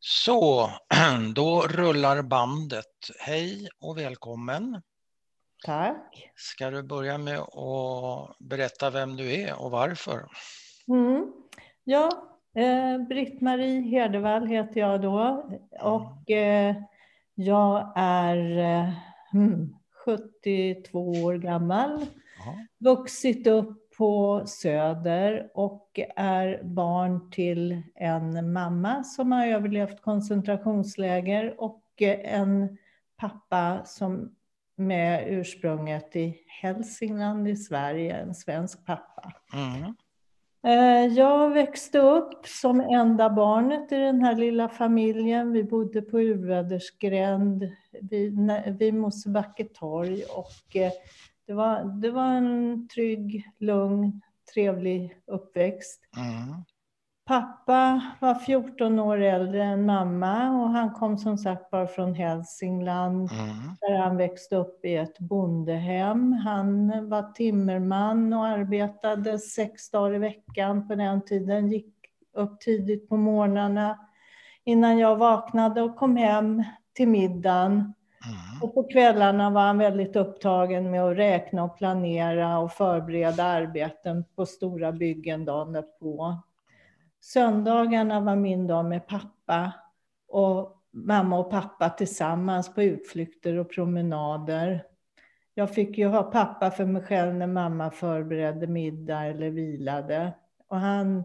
Så, då rullar bandet. Hej och välkommen. Tack. Ska du börja med att berätta vem du är och varför? Mm. Ja, eh, Britt-Marie Herdevall heter jag då och eh, jag är eh, 72 hmm, år gammal. Aha. Vuxit upp på Söder och är barn till en mamma som har överlevt koncentrationsläger och en pappa som med ursprunget i Hälsingland i Sverige, en svensk pappa. Mm. Eh, jag växte upp som enda barnet i den här lilla familjen. Vi bodde på Urvädersgränd vid, vid Mosebacke torg och eh, det var, det var en trygg, lugn, trevlig uppväxt. Mm. Pappa var 14 år äldre än mamma och han kom som sagt bara från Hälsingland mm. där han växte upp i ett bondehem. Han var timmerman och arbetade sex dagar i veckan på den tiden. Gick upp tidigt på morgnarna innan jag vaknade och kom hem till middagen Mm. Och på kvällarna var han väldigt upptagen med att räkna och planera och förbereda arbeten på stora byggen dagen därpå. Söndagarna var min dag med pappa och mamma och pappa tillsammans på utflykter och promenader. Jag fick ju ha pappa för mig själv när mamma förberedde middag eller vilade. Och han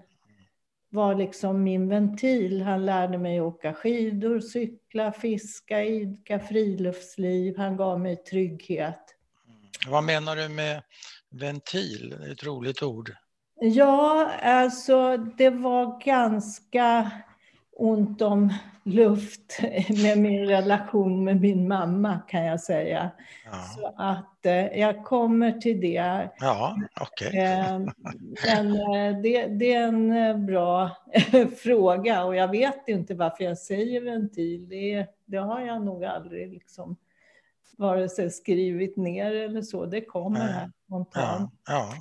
var liksom min ventil. Han lärde mig åka skidor, cykla, fiska, idka friluftsliv. Han gav mig trygghet. Mm. Vad menar du med ventil? Det är ett roligt ord. Ja, alltså det var ganska ont om luft med min relation med min mamma kan jag säga. Ja. Så att eh, jag kommer till det. Ja, okej. Okay. Eh, men eh, det, det, är en eh, bra fråga och jag vet inte varför jag säger ventil. Det, det har jag nog aldrig liksom vare sig skrivit ner eller så. Det kommer här spontant. Ja,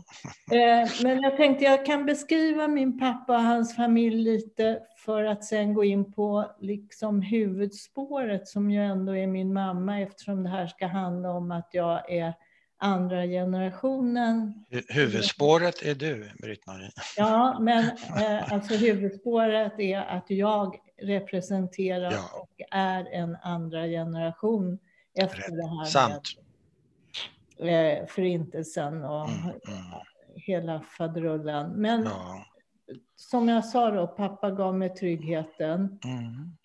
ja. Eh, men jag tänkte jag kan beskriva min pappa och hans familj lite för att sen gå in på liksom huvudspåret som ju ändå är min mamma eftersom det här ska handla om att jag är andra generationen. Huvudspåret är du, Britt-Marie. Ja, men eh, alltså huvudspåret är att jag representerar ja. och är en andra generation efter det här Sant. med eh, förintelsen och mm, mm. hela faderullen. Men ja. som jag sa då, pappa gav mig tryggheten. Mm.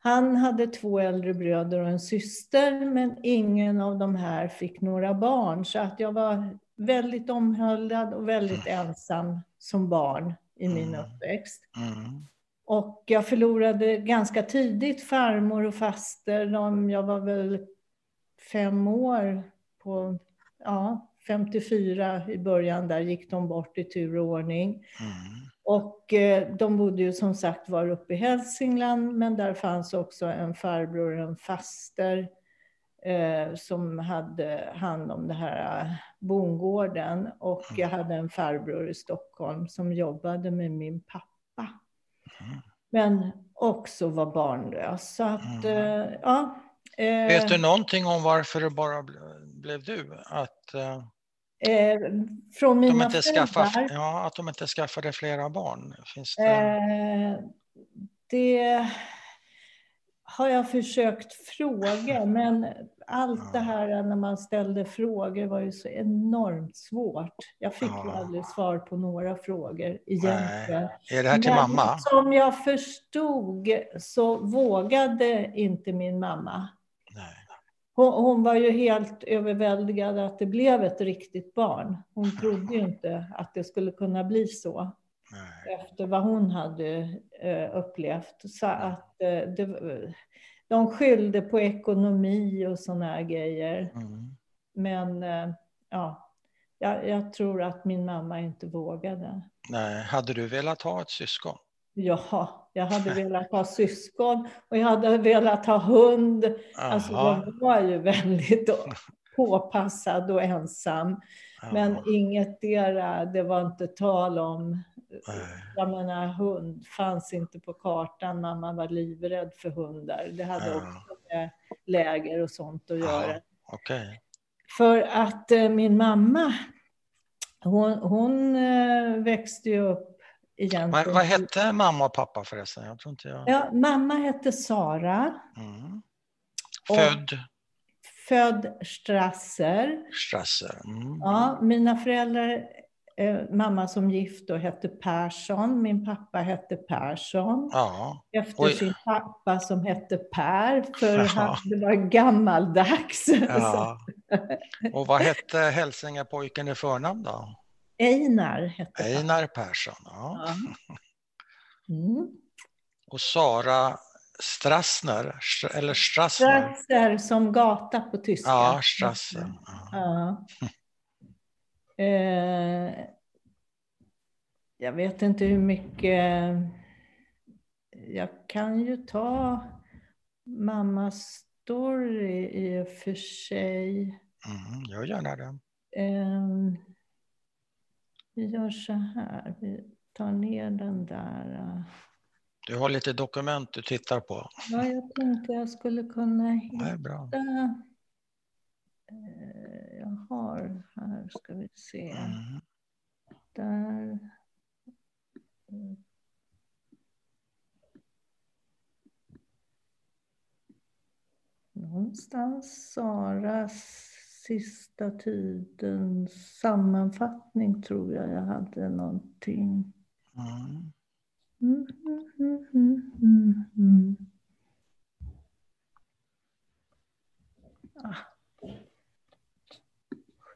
Han hade två äldre bröder och en syster, men ingen av de här fick några barn. Så att jag var väldigt omhuldad och väldigt mm. ensam som barn i min mm. uppväxt. Och jag förlorade ganska tidigt farmor och faster. De, jag var väl fem år på, ja, 54 i början där gick de bort i tur och ordning. Mm. Och eh, de bodde ju som sagt var uppe i Hälsingland, men där fanns också en farbror och en faster eh, som hade hand om det här eh, bondgården. Och mm. jag hade en farbror i Stockholm som jobbade med min pappa. Men också var barnlös. Så att, mm. eh, ja. Eh, Vet du någonting om varför det bara blev du? Att, eh, Eh, från mina de inte skaffa, Ja, att de inte skaffade flera barn. Finns det... Eh, det har jag försökt fråga, men allt det här när man ställde frågor var ju så enormt svårt. Jag fick ja. aldrig svar på några frågor egentligen. Nej. Är det här till men mamma? Som jag förstod så vågade inte min mamma hon, hon, var ju helt överväldigad att det blev ett riktigt barn. Hon trodde ju inte att det skulle kunna bli så. Nej. Efter vad hon hade eh, upplevt. Så att eh, det, de skyllde på ekonomi och sådana här grejer. Mm. Men eh, ja, jag, jag, tror att min mamma inte vågade. Nej, hade du velat ha ett syskon? Ja, jag hade velat ha syskon och jag hade velat ha hund. Aha. Alltså jag var ju väldigt påpassad och ensam. Aha. Men inget dera, det var inte tal om. Jag menar, hund fanns inte på kartan. Mamma var livrädd för hundar. Det hade också med läger och sånt att göra. Okay. För att eh, min mamma, hon, hon eh, växte ju upp egentligen. Vad, vad hette mamma och pappa förresten? Jag tror inte jag... Ja, mamma hette Sara. Mm. Född? Och, född Strasser. Strasser. Mm. Ja, mina föräldrar mamma som gift då hette Persson, min pappa hette Persson. Ja. Efter Oj. sin pappa som hette Per, för ja. det var gammaldags. Ja. Och vad hette hälsingapojken i förnamn då? Einar hette Einar Persson, ja. Mm. Och Sara Strassner, eller Strassner? Strasser som gata på tyska. Ja, Strasser. Ja. Eh, jag vet inte hur mycket... Jag kan ju ta mammas story i och för sig. Mm, gör gärna det. Eh, vi gör så här, vi tar ner den där. Du har lite dokument du tittar på. Ja, jag tänkte jag skulle kunna hitta. Det är bra. Eh, jag har här, ska vi se. Mm. Där. Någonstans Saras sista tidens sammanfattning tror jag jag hade någonting. Mm. Mm, mm, mm, mm, mm. ah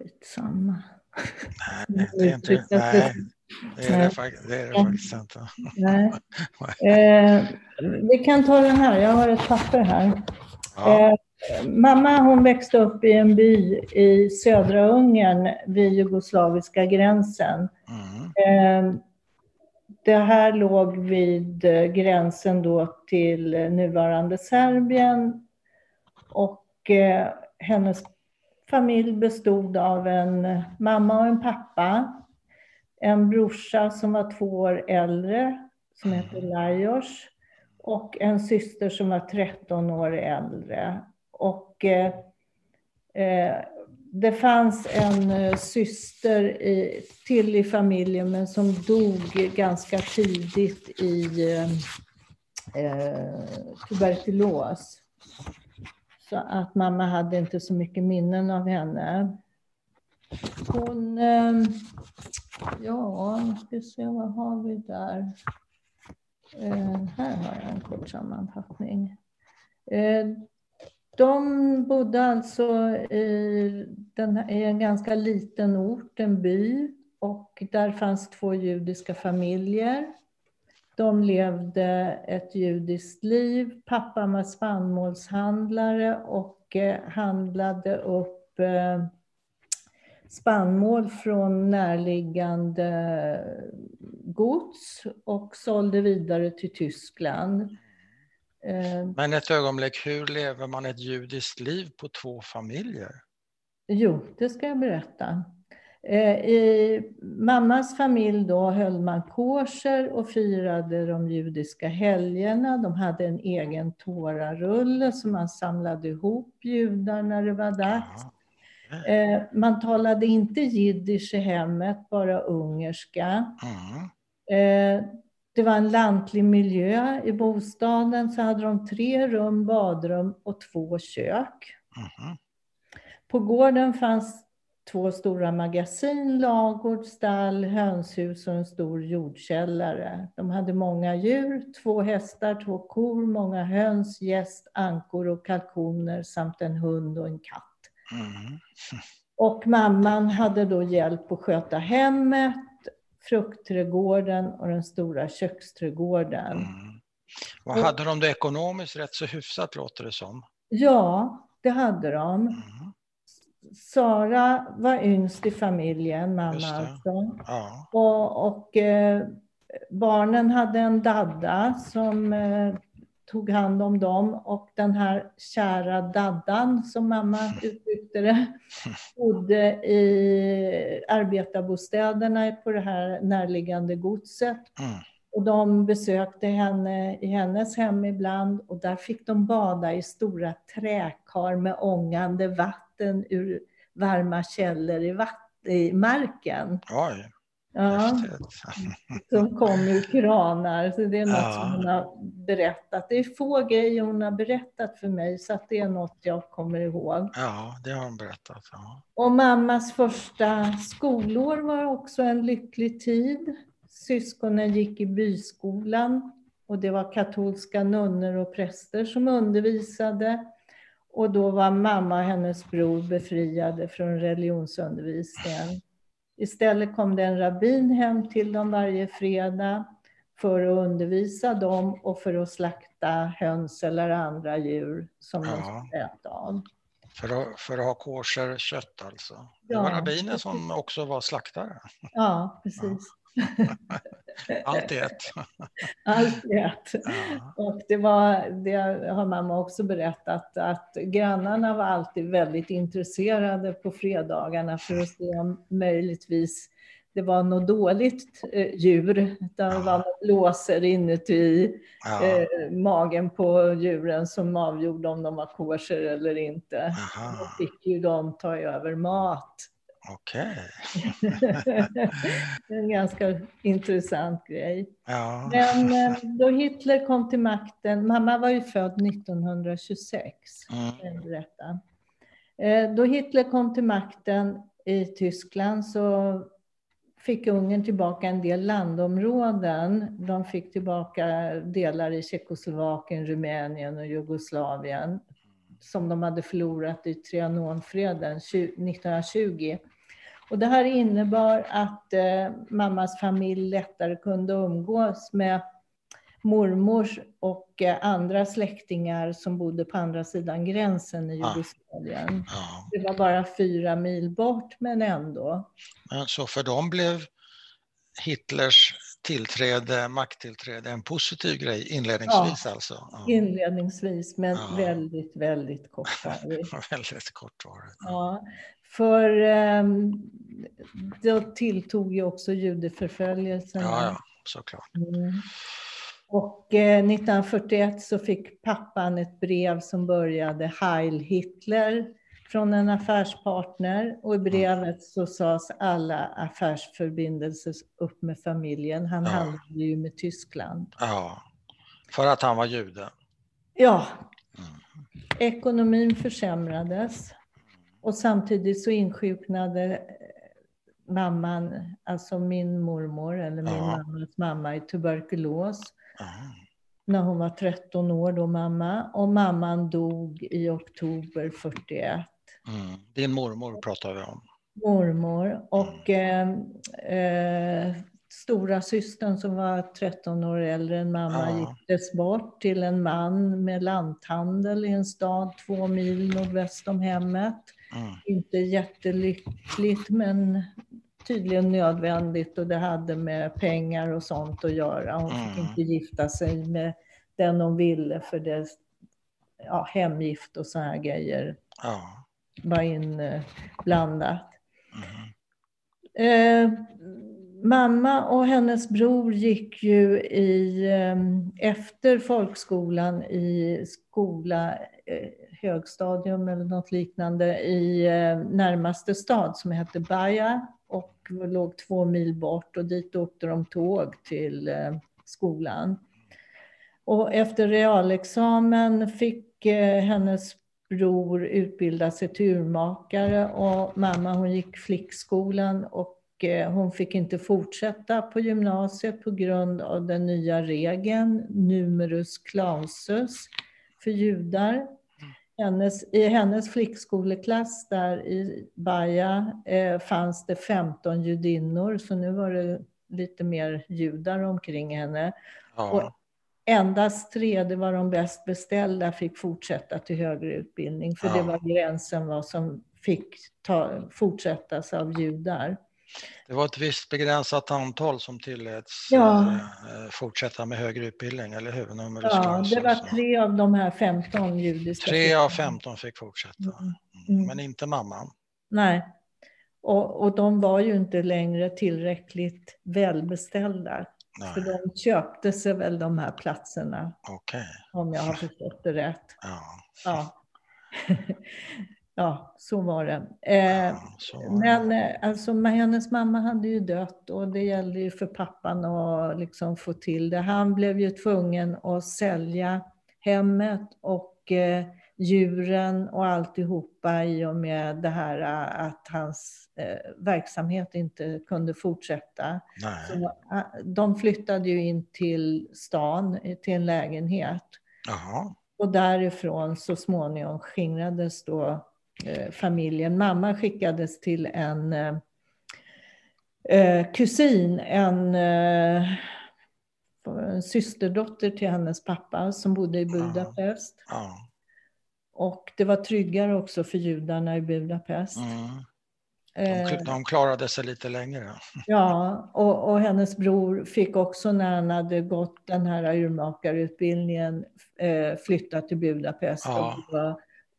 skitsamma. Nej, det är inte, nej, det är det, det, är det faktiskt inte. Nej. Eh, vi kan ta den här, jag har ett papper här. Ja. Eh, mamma hon växte upp i en by i södra Ungern vid jugoslaviska gränsen. Mm. Eh, det här låg vid eh, gränsen då till nuvarande Serbien och eh, hennes familj bestod av en mamma och en pappa, en brorsa som var två år äldre, som hette Lajos, och en syster som var 13 år äldre. Och eh, eh, det fanns en eh, syster i, till i familjen, men som dog ganska tidigt i eh, eh tuberkulos. Så att mamma hade inte så mycket minnen av henne. Hon, ehm, ja, nu ska vi se, vad har vi där? Ehm, här har jag en kort sammanfattning. Ehm, de bodde alltså i, den, i en ganska liten ort, en by, och där fanns två judiska familjer. De levde ett judiskt liv. Pappa var spannmålshandlare och eh, handlade upp eh, spannmål från närliggande gods och sålde vidare till Tyskland. Eh, Men ett ögonblick, hur lever man ett judiskt liv på två familjer? Jo, det ska jag berätta. Eh, I mammas familj då höll man kosher och firade de judiska helgerna. De hade en egen tårarulle som man samlade ihop judar när det var dags. Eh, man talade inte jiddisch i hemmet, bara ungerska. Eh, det var en lantlig miljö i bostaden, så hade de tre rum, badrum och två kök. På gården fanns två stora magasin, lagård, stall, hönshus och en stor jordkällare. De hade många djur, två hästar, två kor, många höns, gäst, ankor och kalkoner samt en hund och en katt. Mm. Och mamman hade då hjälp att sköta hemmet, fruktträdgården och den stora köksträdgården. Mm. Och hade de det ekonomiskt rätt så hyfsat låter det som? Ja, det hade de. Mm. Sara var yngst i familjen, mamma alltså. Ja. Och, och eh, barnen hade en dadda som eh, tog hand om dem och den här kära daddan, som mamma uttryckte det, bodde i arbetarbostäderna på det här närliggande godset. Mm. Och de besökte henne i hennes hem ibland och där fick de bada i stora träkar med ångande vatten ur varma källor i, i marken. Oj. Ja, som kom ur kranar. Så det är något ja. som hon har berättat. Det är få grejer hon har berättat för mig, så att det är något jag kommer ihåg. Ja, det har hon berättat. Ja. Och mammas första skolår var också en lycklig tid. Syskonen gick i byskolan och det var katolska nunnor och präster som undervisade. Och då var mamma och hennes bror befriade från religionsundervisningen. Istället kom det en rabbin hem till dem varje fredag för att undervisa dem och för att slakta höns eller andra djur som ja. de skulle äta av. För att, för att ha kosher kött alltså? Det var rabbinen som också var slaktare? Ja, precis. Allt i ett. Allt i ett. Ja. Och det, var, det har mamma också berättat, att grannarna var alltid väldigt intresserade på fredagarna för att se om möjligtvis det var något dåligt eh, djur. Det var ja. något låser inuti ja. eh, magen på djuren som avgjorde om de var kosher eller inte. Aha. Då fick ju de ta över mat. Okej. en ganska intressant grej. Ja. Men eh, då Hitler kom till makten, mamma var ju född 1926, mm. berätta. Eh, då Hitler kom till makten i Tyskland så fick Ungern tillbaka en del landområden. De fick tillbaka delar i Tjeckoslovakien, Rumänien och Jugoslavien som de hade förlorat i Trianonfreden 1920. Och det här innebar att eh, mammas familj lättare kunde umgås med mormors och eh, andra släktingar som bodde på andra sidan gränsen i Jugoslavien. Ja. Det var bara fyra mil bort, men ändå. Men så för dem blev Hitlers tillträde, makttillträde en positiv grej inledningsvis ja, alltså? Ja. Inledningsvis, men ja. väldigt, väldigt kortvarigt. väldigt kortvarigt. Ja. För eh, då tilltog ju också judeförföljelsen. Ja, ja, såklart. Mm. Och eh, 1941 så fick pappan ett brev som började Heil Hitler från en affärspartner och i mm. brevet så sades alla affärsförbindelser upp med familjen. Han ja. handlade ju med Tyskland. Ja, för att han var jude. Ja. Mm. Ekonomin försämrades. Och samtidigt så insjuknade eh, mamman, alltså min mormor eller min ja. mammas mamma i tuberkulos. Ja. När hon var 13 år då mamma. Och mamman dog i oktober 41. Mm. Din mormor pratar vi om. Mormor. Och mm. eh, eh, stora systern som var 13 år äldre än mamma ja. giftes bort till en man med lanthandel i en stad två mil nordväst om hemmet. Mm. Inte jättelyckligt men tydligen nödvändigt och det hade med pengar och sånt att göra. Hon fick mm. inte gifta sig med den hon ville för det ja, hemgift och sådana här grejer ja. var inblandat. Mm. Eh, mamma och hennes bror gick ju i, eh, efter folkskolan i skola eh, högstadium eller något liknande i eh, närmaste stad som hette Baja och låg två mil bort och dit åkte de tåg till eh, skolan. Och efter realexamen fick eh, hennes bror utbilda sig till urmakare och mamma hon gick flickskolan och hon fick inte fortsätta på gymnasiet på grund av den nya regeln numerus clausus för judar hennes, I hennes flickskoleklass där i Baja eh, fanns det 15 judinnor, så nu var det lite mer judar omkring henne. Ja. Och endast tre, det var de bäst beställda, fick fortsätta till högre utbildning, för ja. det var gränsen vad som fick ta, fortsättas av judar. Det var ett visst begränsat antal som tilläts ja. Eh, fortsätta med högre utbildning, eller hur? Nummer ja, det var tre av de här 15 judiska. Tre av 15 fick fortsätta, mm. mm. Mm. men inte mamman. Nej, och, och de var ju inte längre tillräckligt välbeställda. Nej. För de köpte sig väl de här platserna. Okay. Om jag har förstått det rätt. Ja. ja. Ja, så var det. Eh, ja, så var men det. Eh, alltså, hennes mamma hade ju dött och det gällde ju för pappan att liksom få till det. Han blev ju tvungen att sälja hemmet och eh, djuren och alltihopa i och med det här eh, att hans eh, verksamhet inte kunde fortsätta. Så, eh, de flyttade ju in till stan, till en lägenhet. Aha. Och därifrån så småningom skingrades då familjen. Mamma skickades till en eh, eh kusin, en, eh, en systerdotter till hennes pappa som bodde i Budapest. Ja. Och det var tryggare också för judarna i Budapest. Mm. De, eh, de klarade sig lite längre. Ja, och, och, hennes bror fick också när han hade gått den här urmakarutbildningen eh, flytta till Budapest och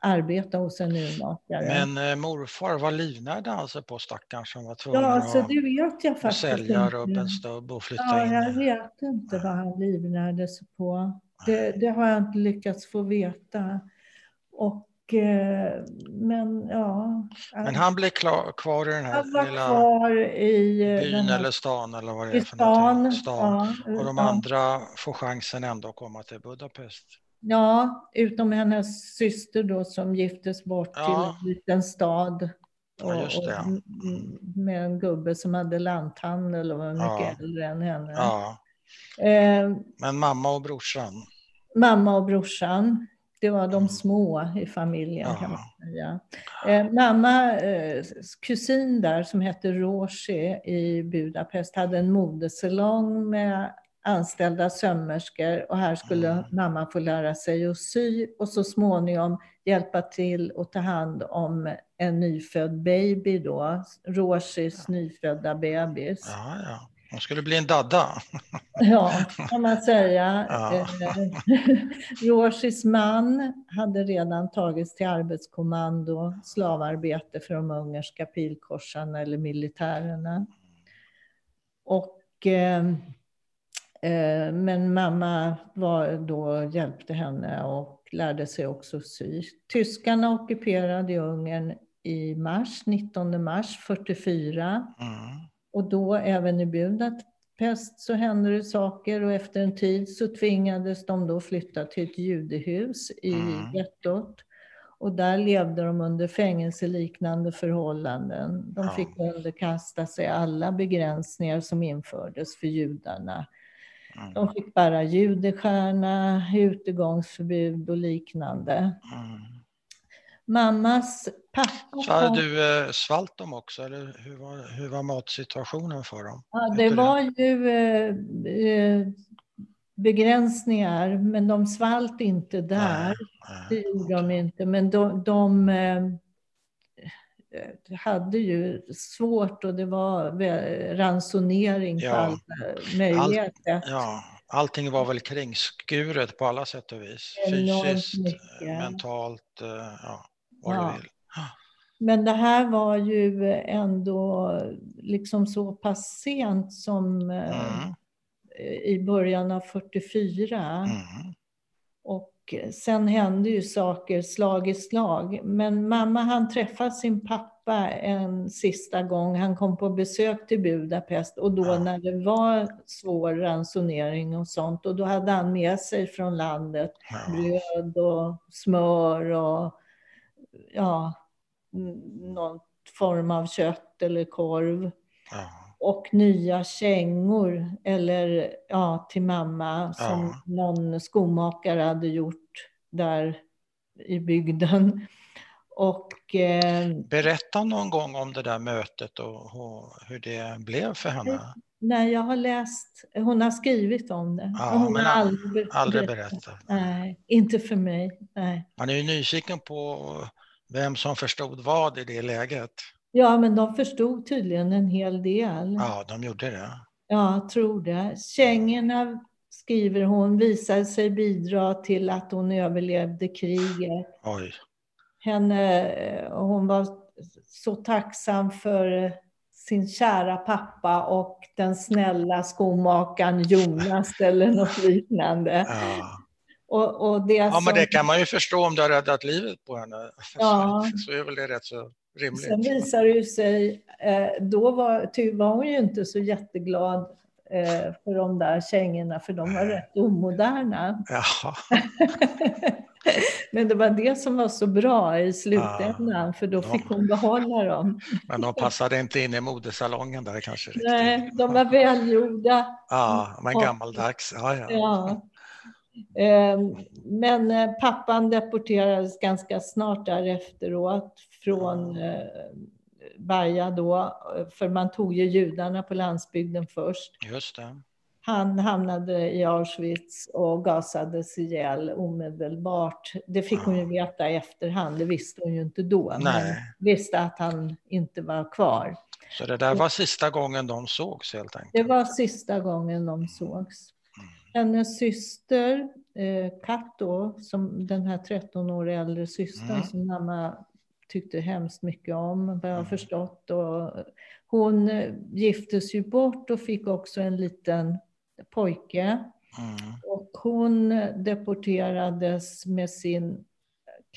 arbeta hos en urmakare. Men eh, morfar var livnärd alltså på stackaren som var tvungen ja, alltså, det vet jag faktiskt sälja rubben stubb och flytta ja, in? Jag vet inte vad han livnärde sig på. Det, det, har jag inte lyckats få veta. Och Eh, men ja. Men han blev klar, kvar i den här lilla kvar i byn eller stan eller vad det är för stan, någonting. Stan. Ja, och de ja. andra får chansen ändå att komma till Budapest. Ja, utom hennes syster då som giftes bort ja. till en liten stad. Och, ja. Och med en gubbe som hade lanthandel och var mycket äldre än henne. Ja. Eh, Men mamma och brorsan? Mamma och brorsan. Det var de små i familjen ja. kan man säga. Eh, mamma, eh, kusin där som hette Roshi i Budapest hade en modesalong med anställda sömmerskor och här skulle mm. mamma få lära sig att sy och så småningom hjälpa till och ta hand om en nyfödd baby då, Roshis ja. nyfödda bebis. Ja, ja. Hon skulle bli en dadda. Ja, kan man säga. Ja. Roshis man hade redan tagits till arbetskommando, slavarbete för de ungerska pilkorsarna eller militärerna. Och, eh, eh, men mamma var då, hjälpte henne och lärde sig också sy. Tyskarna ockuperade Ungern i mars, 19 mars 44. Mm. Och då även i Budapest så hände det saker och efter en tid så tvingades de då flytta till ett judehus i mm. gettot. Och där levde de under fängelseliknande förhållanden. De fick underkasta sig alla begränsningar som infördes för judarna. Mm. De fick bära judestjärna, utegångsförbud och liknande. Mm. Mammas pappa... Så hade du eh, svalt dem också, eller hur var, hur var matsituationen för dem? Ja, det var ju eh, eh, begränsningar, men de svalt inte där. Nej, nej, det gjorde de inte, men de, de eh, hade ju svårt och det var ransonering ja, på alla möjligheter. All, ja, allting var väl kringskuret på alla sätt och vis. Fysiskt, mentalt, eh, ja vad ja. du vill. Men det här var ju ändå liksom så pass sent som eh, mm. i början av 44. Mm. Sen hände ju saker slag i slag. Men mamma han träffade sin pappa en sista gång. Han kom på besök till Budapest och då när det var svår ransonering och sånt och då hade han med sig från landet bröd och smör och ja, någon form av kött eller korv. Och nya kängor eller ja, till mamma som ja. någon skomakare hade gjort där i bygden. Och, eh, Berätta någon gång om det där mötet och hur det blev för henne. Nej, jag har läst, hon har skrivit om det. Ja, hon men har aldrig, aldrig berättat. Nej, inte för mig. Nej. Man är ju nyfiken på vem som förstod vad i det läget. Ja, men de förstod tydligen en hel del. Ja, de gjorde det. Ja, jag tror det. Kängorna, skriver hon, visade sig bidra till att hon överlevde kriget. Oj. Henne, hon var så tacksam för sin kära pappa och den snälla skomakaren Jonas eller något liknande. Ja. Och, och det ja, som, men det kan man ju förstå om du har räddat livet på henne. Ja. Så är väl det rätt så rimligt. Sen visar det ju sig, eh, då var, var hon ju inte så jätteglad eh, för de där kängorna, för de var rätt omoderna. Jaha. Men det var det som var så bra i slutändan, för då Ja. fick hon behålla dem. Men de passade inte in i modesalongen där kanske riktigt. Nej, de var välgjorda. Ja, men gammaldags. Ja, ja. Ja. Eh, Men eh, pappan deporterades ganska snart därefteråt från eh, Baja då, för man tog ju judarna på landsbygden först. Just det. Han hamnade i Auschwitz och gasades ihjäl omedelbart. Det fick hon ju veta i efterhand, det visste hon ju inte då. Men Nej. visste att han inte var kvar. Så det där var sista gången de sågs helt enkelt. Det var sista gången de sågs. Hennes syster, eh, Kat då, som den här 13 år äldre systern Mm. som mamma tyckte hemskt mycket om, vad jag har Mm. förstått. Och hon eh, giftes ju bort och fick också en liten pojke. Mm. Och hon deporterades med sin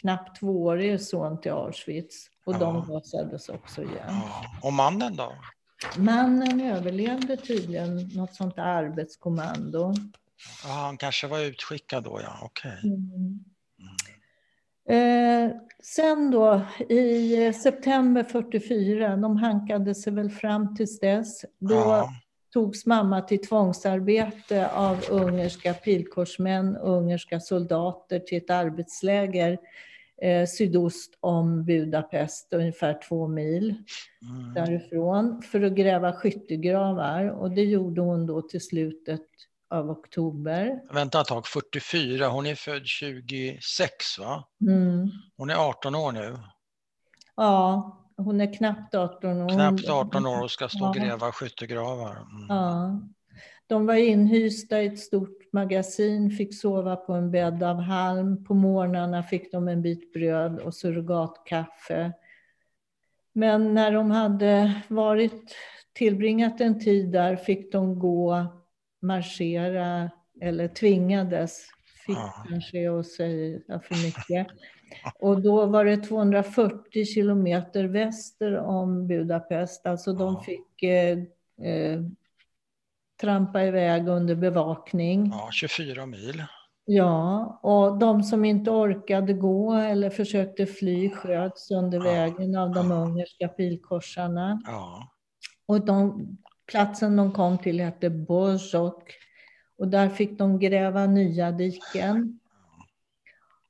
knappt tvåårige son till Auschwitz. Och Ja. de gasades också igen. Ja. Och mannen då? Mannen överlevde tydligen något sånt arbetskommando. Ja, han kanske var utskickad då, ja. Okej. Mm. Eh, sen då i september 44, de hankade sig väl fram tills dess. Då Ja. togs mamma till tvångsarbete av ungerska pilkorsmän, ungerska soldater till ett arbetsläger eh, sydost om Budapest, ungefär två mil Mm. därifrån, för att gräva skyttegravar. Och det gjorde hon då till slutet av oktober. Vänta ett tag, 44. Hon är född 26, va? Mm. Hon är 18 år nu. Ja, hon är knappt 18 år. Knappt 18 år och ska stå och Ja. gräva skyttegravar. Mm. Ja. De var inhysta i ett stort magasin, fick sova på en bädd av halm. På morgnarna fick de en bit bröd och surrogatkaffe. Men när de hade varit, tillbringat en tid där fick de gå, marschera eller tvingades, fick Ja. kanske att säga för mycket. Och då var det 240 kilometer väster om Budapest, alltså de Ja. fick eh, eh, trampa iväg under bevakning. Ja, 24 mil. Ja, och de som inte orkade gå eller försökte fly sköts under Ja. vägen av de Ja. ungerska pilkorsarna. Ja. Och de, platsen de kom till hette Bozok. Och där fick de gräva nya diken.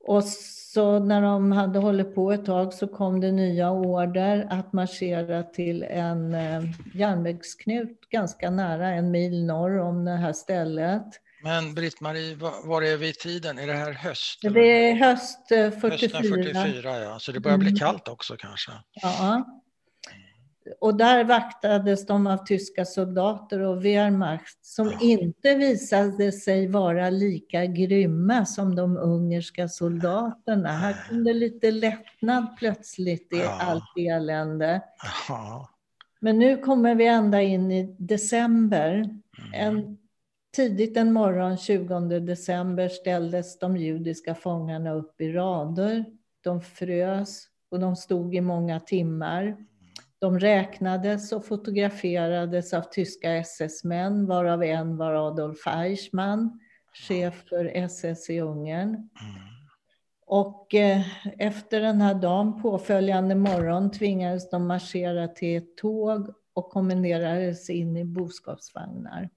Och så när de hade hållit på ett tag så kom det nya order att marschera till en eh, järnvägsknut ganska nära, en mil norr om det här stället. Men Britt-Marie, var, är vi i tiden? Är det här höst? eller? Det är höst eh, 44. Hösten 44, ja. Så det börjar bli Mm. kallt också kanske. Ja. Och där vaktades de av tyska soldater och Wehrmacht som Ja. inte visade sig vara lika grymma som de ungerska soldaterna. Här kom det lite lättnad plötsligt i Ja. allt elände. Ja. Men nu kommer vi ända in i december. Mm. En, tidigt en morgon 20 december ställdes de judiska fångarna upp i rader. De frös och de stod i många timmar. De räknades och fotograferades av tyska SS-män, varav en var Adolf Eichmann, chef för SS i Ungern. Mm. Och eh, efter den här dagen, påföljande morgon, tvingades de marschera till ett tåg och kommenderades in i boskapsvagnar.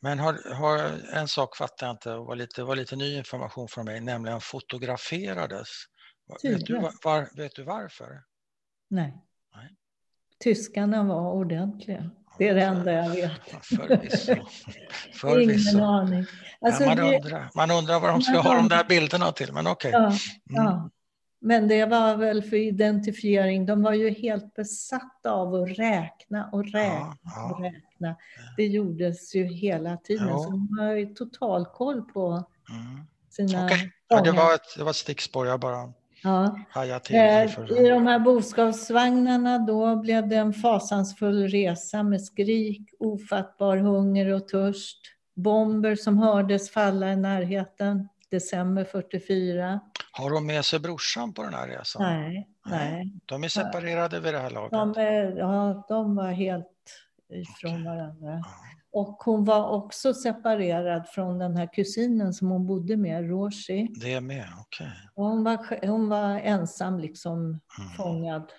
Men har, har, en sak fattar jag inte och var lite, var lite ny information från mig, nämligen fotograferades. Vet du, var, vet du varför? Nej. Tyskarna var ordentliga. Det är det enda jag vet. Förvisso. Ingen Förvisso. aning. Alltså, ja, man, det, undrar, man undrar vad de ska ha de där bilderna till, men okej. ja, Mm. ja. men det var väl för identifiering. De var ju helt besatta av att räkna och räkna ja, och räkna. Det gjordes ju hela tiden, ja. så de har ju total koll på mm. sina okay. ja, det, var ett, det var ett stickspår, jag bara Ja. Eh, I de här boskapsvagnarna då blev det en fasansfull resa med skrik, ofattbar hunger och törst. Bomber som hördes falla i närheten, december 44. Har de med sig brorsan på den här resan? Nej. nej. De är separerade vid det här laget? De, är, ja, de var helt ifrån okay. varandra. Ja. Och hon var också separerad från den här kusinen som hon bodde med, Roshi. Det är med, okej. Okay. Hon, var, hon var ensam, liksom mm. fångad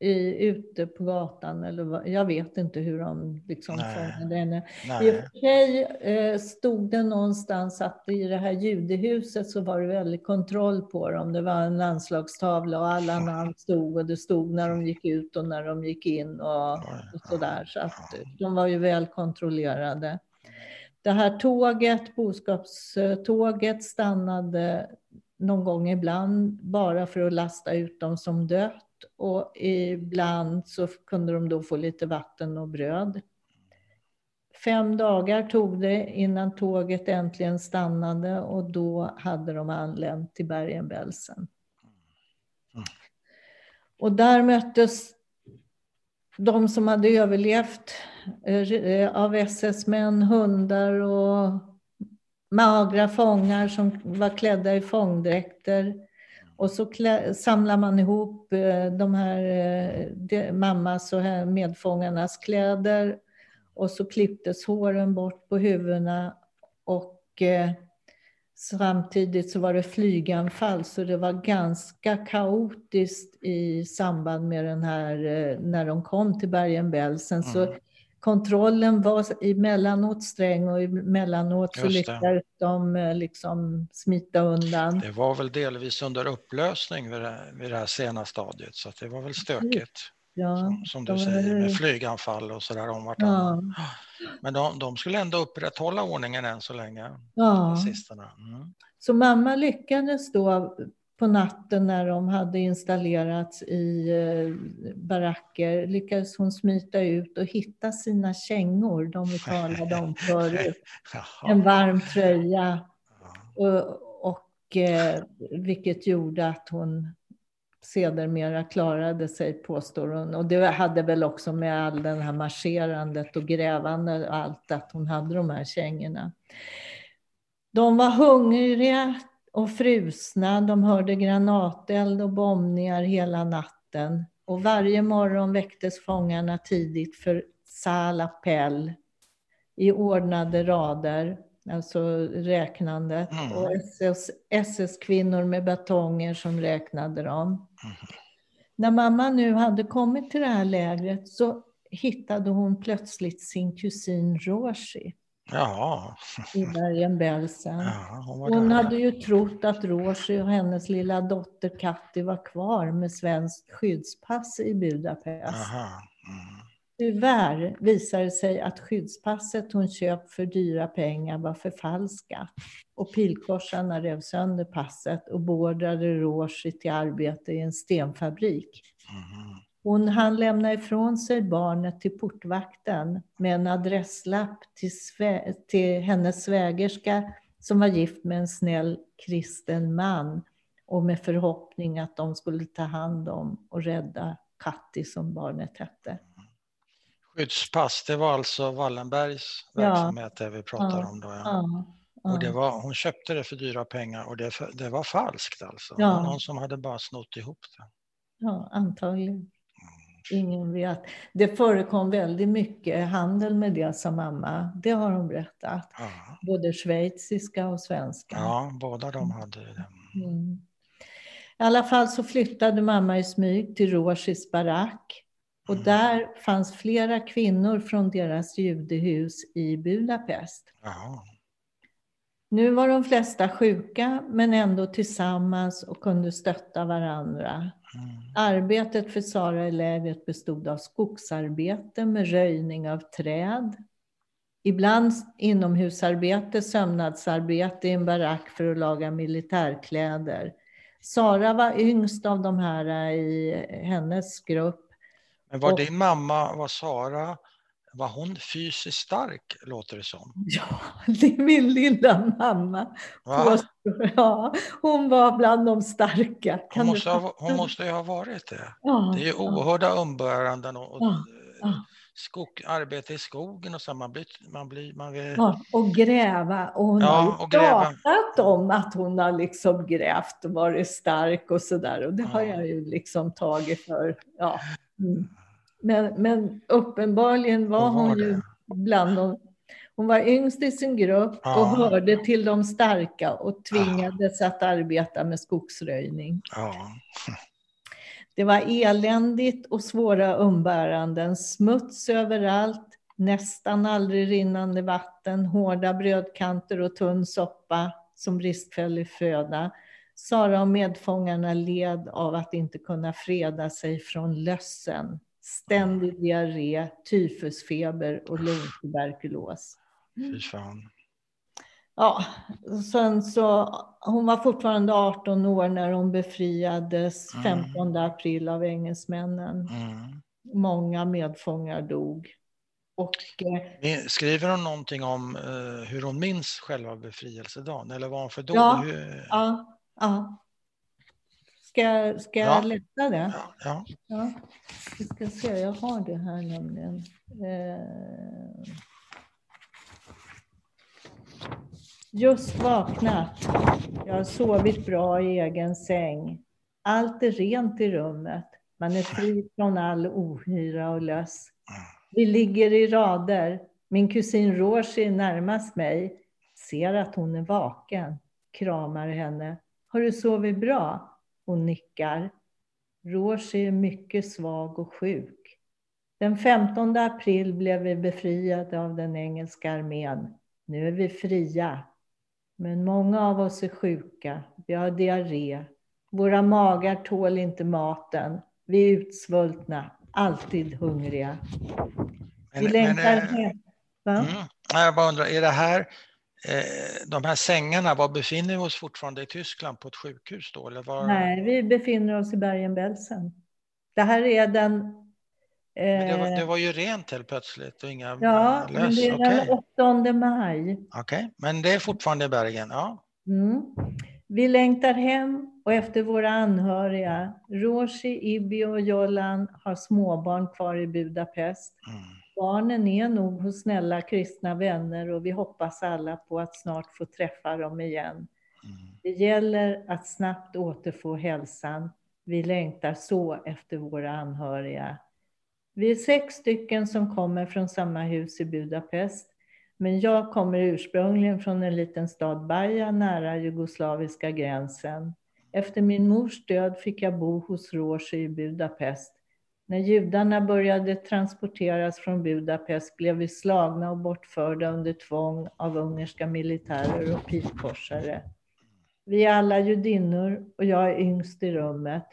i, ute på gatan. Eller jag vet inte hur de liksom fångade henne. I och för sig eh, stod det någonstans att i det här judehuset så var det väldigt kontroll på dem. Det var en anslagstavla och alla namn stod och det stod när de gick ut och när de gick in och, och sådär. Så att de var ju väl kontrollerade. Det här tåget, boskapståget, stannade någon gång ibland bara för att lasta ut dem som dött och ibland så kunde de då få lite vatten och bröd. Fem dagar tog det innan tåget äntligen stannade och då hade de anlänt till Bergen-Belsen. Och där möttes de som hade överlevt eh, eh, av SS-män, hundar och magra fångar som var klädda i fångdräkter. Och så klä, samlar man ihop eh, de här eh, de, mammas och medfångarnas kläder och så klipptes håren bort på huvudena och eh, samtidigt så var det flyganfall så det var ganska kaotiskt i samband med den här, eh, när de kom till Bergen-Belsen. Mm. Så kontrollen var emellanåt sträng och emellanåt så lyckades de eh, liksom smita undan. Det var väl delvis under upplösning vid det, vid det här sena stadiet så det var väl stökigt. Ja, som, som du säger med flyganfall och sådär om vartannat. Ja. Men de, de, skulle ändå upprätthålla ordningen än så länge. Ja. Mm. Så mamma lyckades då på natten när de hade installerats i eh, baracker lyckades hon smita ut och hitta sina kängor, de vi talade om förut. En varm tröja. Och, och eh, vilket gjorde att hon sedermera klarade sig, påstår hon. Och det hade väl också med all den här marscherandet och grävandet och allt, att hon hade de här kängorna. De var hungriga, och frusna. De hörde granateld och bombningar hela natten. Och varje morgon väcktes fångarna tidigt för salapell i ordnade rader, alltså räknandet. Mm. Och SS-kvinnor med batonger som räknade dem. Mm. När mamma nu hade kommit till det här lägret så hittade hon plötsligt sin kusin Roshi. Ja. I Bergen-Belsen. Ja, hon, hon hade ju trott att Roshi och hennes lilla dotter Katti var kvar med svenskt skyddspass i Budapest. Mm. Tyvärr visade det sig att skyddspasset hon köpt för dyra pengar var förfalskat och pilkorsarna rev sönder passet och beordrade Roshi till arbete i en stenfabrik. Mm. Hon hann lämna ifrån sig barnet till portvakten med en adresslapp till, till hennes svägerska som var gift med en snäll kristen man och med förhoppning att de skulle ta hand om och rädda Katti som barnet hette. Skyddspass, det var alltså Wallenbergs verksamhet ja. det vi pratar ja. om då. Ja. ja. Och det var, hon köpte det för dyra pengar och det, det var falskt alltså. Ja. Någon som hade bara snott ihop det. Ja, antagligen. Ingen vet. Det förekom väldigt mycket handel med det, sa mamma. Det har hon berättat. Ja. Både schweiziska och svenska. Ja, båda de hade det. Mm. I alla fall så flyttade mamma i smyg till Roshis barack. Och mm. där fanns flera kvinnor från deras judehus i Budapest. Ja. Nu var de flesta sjuka, men ändå tillsammans och kunde stötta varandra. Mm. Arbetet för Sara i lägret bestod av skogsarbete med röjning av träd. Ibland inomhusarbete, sömnadsarbete i en barack för att laga militärkläder. Sara var yngst av de här i hennes grupp. Men var och, din mamma, var Sara, var hon fysiskt stark, låter det som? Ja, det är min lilla mamma. Ja, hon var bland de starka. Kan hon, måste ha, hon måste ju ha varit det. Ja, det är ju oerhörda umbäranden och, och ja, skog, arbete i skogen och så. Man blir, man blir, man vill... ja, och gräva. Och hon ja, har pratat om att hon har liksom grävt och varit stark och så där. Och det har jag ju liksom tagit för. Ja. Mm. Men, men uppenbarligen var hon, var hon ju bland de hon var yngst i sin grupp ja. och hörde till de starka och tvingades ja. att arbeta med skogsröjning. Ja. Det var eländigt och svåra umbäranden, smuts överallt, nästan aldrig rinnande vatten, hårda brödkanter och tunn soppa som bristfällig föda. Sara och medfångarna led av att inte kunna freda sig från lössen, ständig diarré, tyfusfeber och lungtuberkulos. Fy fan. Ja, sen så, hon var fortfarande 18 år när hon befriades 15 mm. april av engelsmännen. Mm. Många medfångar dog. Och, eh, Skriver hon någonting om uh, hur hon minns själva befrielsedagen? Eller vad hon för då? Ja, hur... ja, ja. Ska, ska ja. jag läsa det? Ja, ja. ja. Vi ska se, jag har det här nämligen. Eh... Just vaknat. Jag har sovit bra i egen säng. Allt är rent i rummet. Man är fri från all ohyra och löss. Vi ligger i rader. Min kusin är närmast mig. Ser att hon är vaken. Kramar henne. Har du sovit bra? Hon nickar. Rosie är mycket svag och sjuk. Den 15 april blev vi befriade av den engelska armén. Nu är vi fria. Men många av oss är sjuka. Vi har diarré. Våra magar tål inte maten. Vi är utsvultna, alltid hungriga. Vi längtar men, eh, hem. Mm, jag bara undrar, är det här de här sängarna, var befinner vi oss fortfarande i Tyskland? På ett sjukhus då? Eller var... Nej, vi befinner oss i Bergen-Belsen. Det här är den det, var, det var ju rent helt plötsligt och inga Ja, lös. men det är den okay. 8 maj. Okej, okay. men det är fortfarande i Bergen? Ja. Mm. Vi längtar hem och efter våra anhöriga. Roshi, Ibi och Jolan har småbarn kvar i Budapest. Mm. Barnen är nog hos snälla kristna vänner och vi hoppas alla på att snart få träffa dem igen. Mm. Det gäller att snabbt återfå hälsan. Vi längtar så efter våra anhöriga. Vi är sex stycken som kommer från samma hus i Budapest. Men jag kommer ursprungligen från en liten stad Baja nära jugoslaviska gränsen. Efter min mors död fick jag bo hos Rosi i Budapest. När judarna började transporteras från Budapest blev vi slagna och bortförda under tvång av ungerska militärer och pilkorsare. Vi är alla judinnor och jag är yngst i rummet.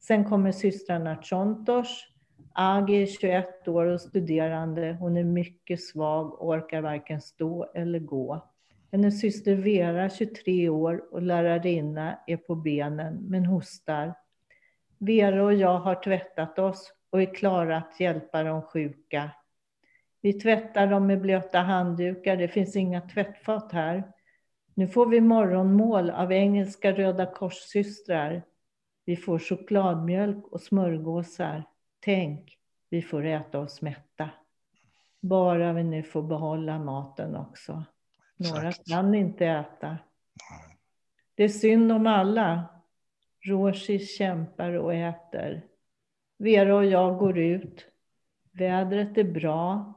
Sen kommer systrarna Chontos, Agi är 21 år och studerande. Hon är mycket svag och orkar varken stå eller gå. Hennes syster Vera, 23 år och lärarinna, är på benen men hostar. Vera och jag har tvättat oss och är klara att hjälpa de sjuka. Vi tvättar dem med blöta handdukar, det finns inga tvättfat här. Nu får vi morgonmål av engelska Röda korssystrar. Vi får chokladmjölk och smörgåsar. Tänk, vi får äta oss mätta. Bara vi nu får behålla maten också. Några Exakt. kan inte äta. Det är synd om alla. Roshi kämpar och äter. Vera och jag går ut. Vädret är bra.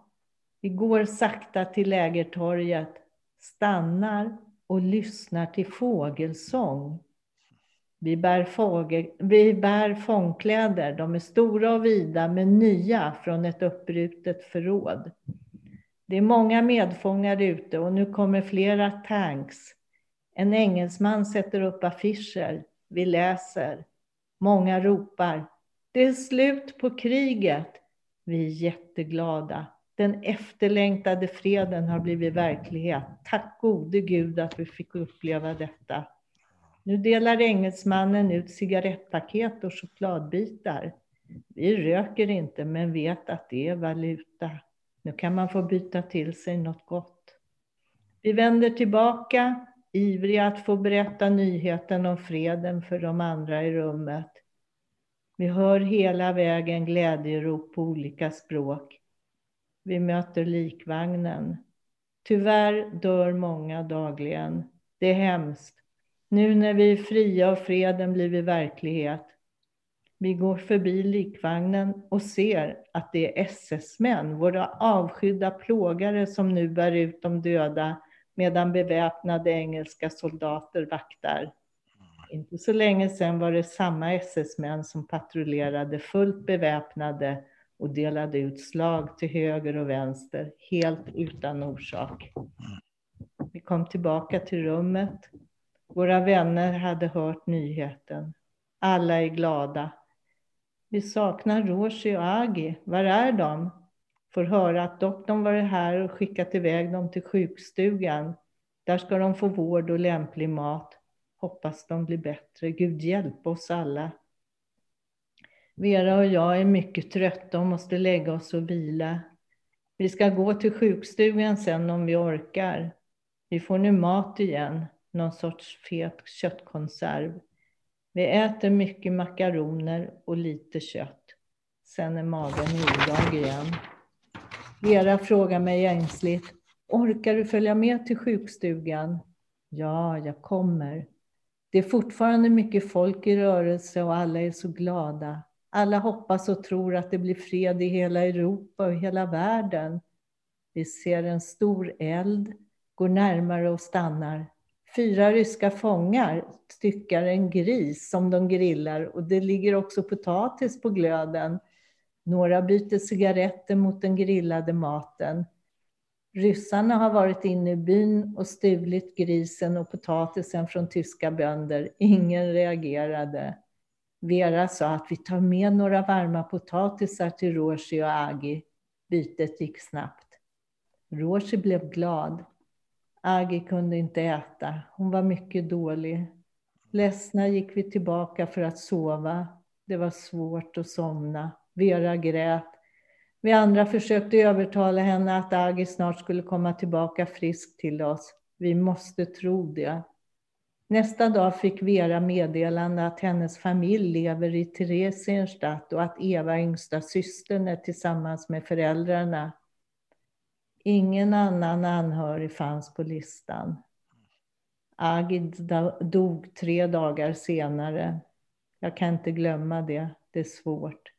Vi går sakta till lägertorget, stannar och lyssnar till fågelsång. Vi bär, fågel, vi bär fångkläder. De är stora och vida men nya från ett uppbrutet förråd. Det är många medfångar ute och nu kommer flera tanks. En engelsman sätter upp affischer. Vi läser. Många ropar. Det är slut på kriget. Vi är jätteglada. Den efterlängtade freden har blivit verklighet. Tack gode Gud att vi fick uppleva detta. Nu delar engelsmannen ut cigarettpaket och chokladbitar. Vi röker inte, men vet att det är valuta. Nu kan man få byta till sig något gott. Vi vänder tillbaka, ivriga att få berätta nyheten om freden för de andra i rummet. Vi hör hela vägen glädjerop på olika språk. Vi möter likvagnen. Tyvärr dör många dagligen. Det är hemskt. Nu när vi är fria och freden blivit verklighet. Vi går förbi likvagnen och ser att det är SS-män, våra avskydda plågare som nu bär ut de döda medan beväpnade engelska soldater vaktar. Inte så länge sedan var det samma SS-män som patrullerade fullt beväpnade och delade ut slag till höger och vänster helt utan orsak. Vi kom tillbaka till rummet. Våra vänner hade hört nyheten. Alla är glada. Vi saknar Roshi och Agi. Var är de? Får höra att doktorn varit här och skickat iväg dem till sjukstugan. Där ska de få vård och lämplig mat. Hoppas de blir bättre. Gud hjälp oss alla. Vera och jag är mycket trötta och måste lägga oss och vila. Vi ska gå till sjukstugan sen om vi orkar. Vi får nu mat igen, någon sorts fet köttkonserv. Vi äter mycket makaroner och lite kött. Sen är magen i olag igen. Vera frågar mig ängsligt. Orkar du följa med till sjukstugan? Ja, jag kommer. Det är fortfarande mycket folk i rörelse och alla är så glada. Alla hoppas och tror att det blir fred i hela Europa och hela världen. Vi ser en stor eld, går närmare och stannar. Fyra ryska fångar styckar en gris som de grillar och det ligger också potatis på glöden. Några byter cigaretter mot den grillade maten. Ryssarna har varit inne i byn och stulit grisen och potatisen från tyska bönder. Ingen reagerade. Vera sa att vi tar med några varma potatisar till Roshi och Agi. Bytet gick snabbt. Roshi blev glad. Agi kunde inte äta. Hon var mycket dålig. Ledsna gick vi tillbaka för att sova. Det var svårt att somna. Vera grät. Vi andra försökte övertala henne att Agi snart skulle komma tillbaka frisk till oss. Vi måste tro det. Nästa dag fick Vera meddelande att hennes familj lever i Theresienstadt och att Eva, yngsta systern, är tillsammans med föräldrarna. Ingen annan anhörig fanns på listan. Agid dog tre dagar senare. Jag kan inte glömma det. Det är svårt.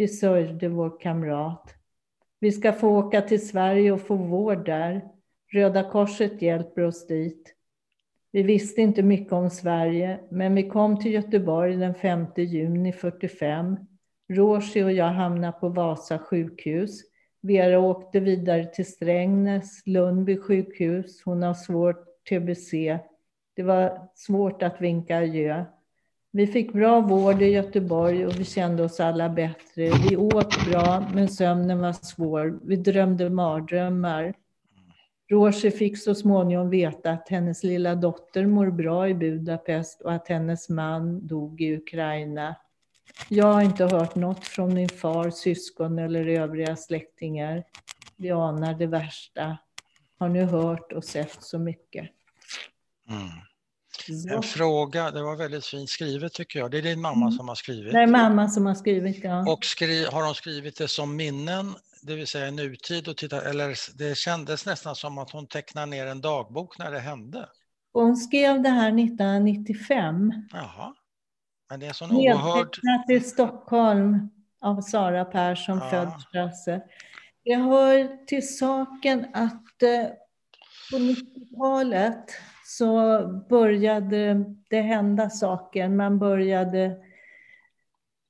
Vi sörjde vår kamrat. Vi ska få åka till Sverige och få vård där. Röda Korset hjälper oss dit. Vi visste inte mycket om Sverige, men vi kom till Göteborg den 5 juni 45. Roshi och jag hamnade på Vasa sjukhus. Vera åkte vidare till Strängnäs, Lundby sjukhus. Hon har svårt TBC. Det var svårt att vinka adjö. Vi fick bra vård i Göteborg och vi kände oss alla bättre. Vi åt bra, men sömnen var svår. Vi drömde mardrömmar. Roger fick så småningom veta att hennes lilla dotter mår bra i Budapest och att hennes man dog i Ukraina. Jag har inte hört något från min far, syskon eller övriga släktingar. Vi anar det värsta. Har nu hört och sett så mycket. Mm. En fråga, det var väldigt fint skrivet tycker jag. Det är din mamma mm. som har skrivit. Det är mamma som har skrivit, ja. Och skri har de skrivit det som minnen det vill säga nutid och titta, eller det kändes nästan som att hon tecknade ner en dagbok när det hände. Hon skrev det här 1995. Jaha. Men det är en sån oerhörd... i Stockholm av Sara Persson, ja. född Strasse. Det hör till saken att eh, på 90-talet så började det hända saker. Man började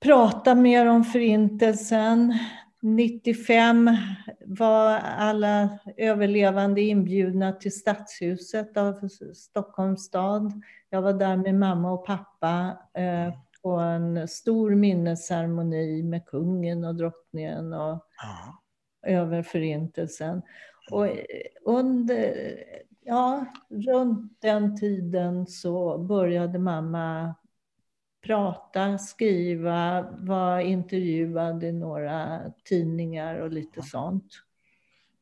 prata mer om Förintelsen. 95 var alla överlevande inbjudna till Stadshuset av Stockholms stad. Jag var där med mamma och pappa eh, på en stor minnesceremoni med kungen och drottningen och över förintelsen. Och under, ja, runt den tiden så började mamma prata, skriva, var intervjuad i några tidningar och lite sånt.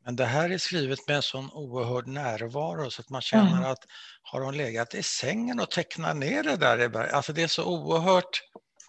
Men det här är skrivet med en sån oerhörd närvaro så att man känner ja. att har hon legat i sängen och tecknat ner det där? Alltså det är så oerhört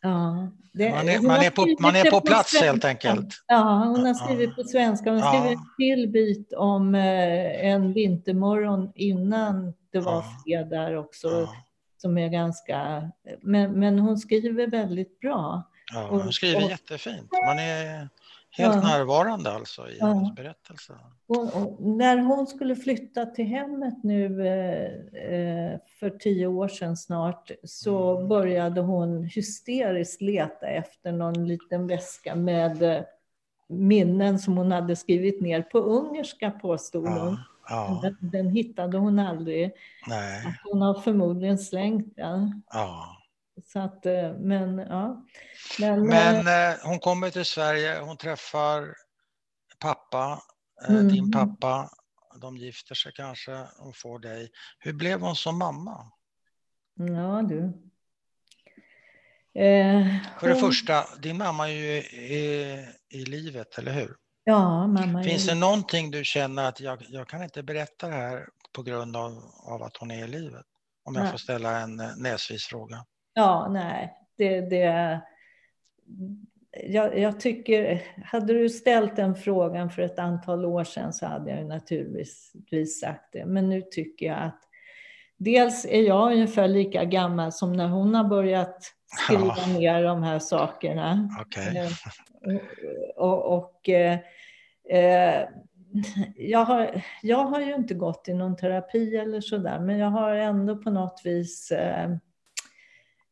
Ja, det, man, är, man, är på, man är på plats svenska. helt enkelt. Ja, hon har skrivit på svenska. Hon har skrivit en till bit om eh, en vintermorgon innan det var fred där också. Som är ganska, men, men hon skriver väldigt bra. Ja, hon skriver och, jättefint. Man är helt ja. närvarande alltså i ja. hennes berättelse. Och, när hon skulle flytta till hemmet nu eh, eh, för tio år sedan snart så mm. började hon hysteriskt leta efter någon liten väska med eh, minnen som hon hade skrivit ner på ungerska påstod hon. Ja. Den, den, hittade hon aldrig. Nej. Hon har förmodligen slängt den. Ja. Så att, eh, men ja. Men, men eh, hon kommer till Sverige, hon träffar pappa, eh, mm. din pappa. De gifter sig kanske, hon får dig. Hur blev hon som mamma? Ja du. Eh, För det hon... första, din mamma är ju i, i livet, eller hur? Ja, mamma Finns det någonting du känner att jag, jag kan inte berätta det här på grund av, av att hon är i livet? Om jag Nej. får ställa en näsvis fråga. Ja, nej, det, det jag, jag, tycker, hade du ställt den frågan för ett antal år sedan så hade jag naturligtvis sagt det. Men nu tycker jag att dels är jag ungefär lika gammal som när hon har börjat skriva ja. ner de här sakerna. Okay. Eh, och, och, och eh, eh, jag, har, jag har ju inte gått i någon terapi eller sådär, men jag har ändå på något vis eh,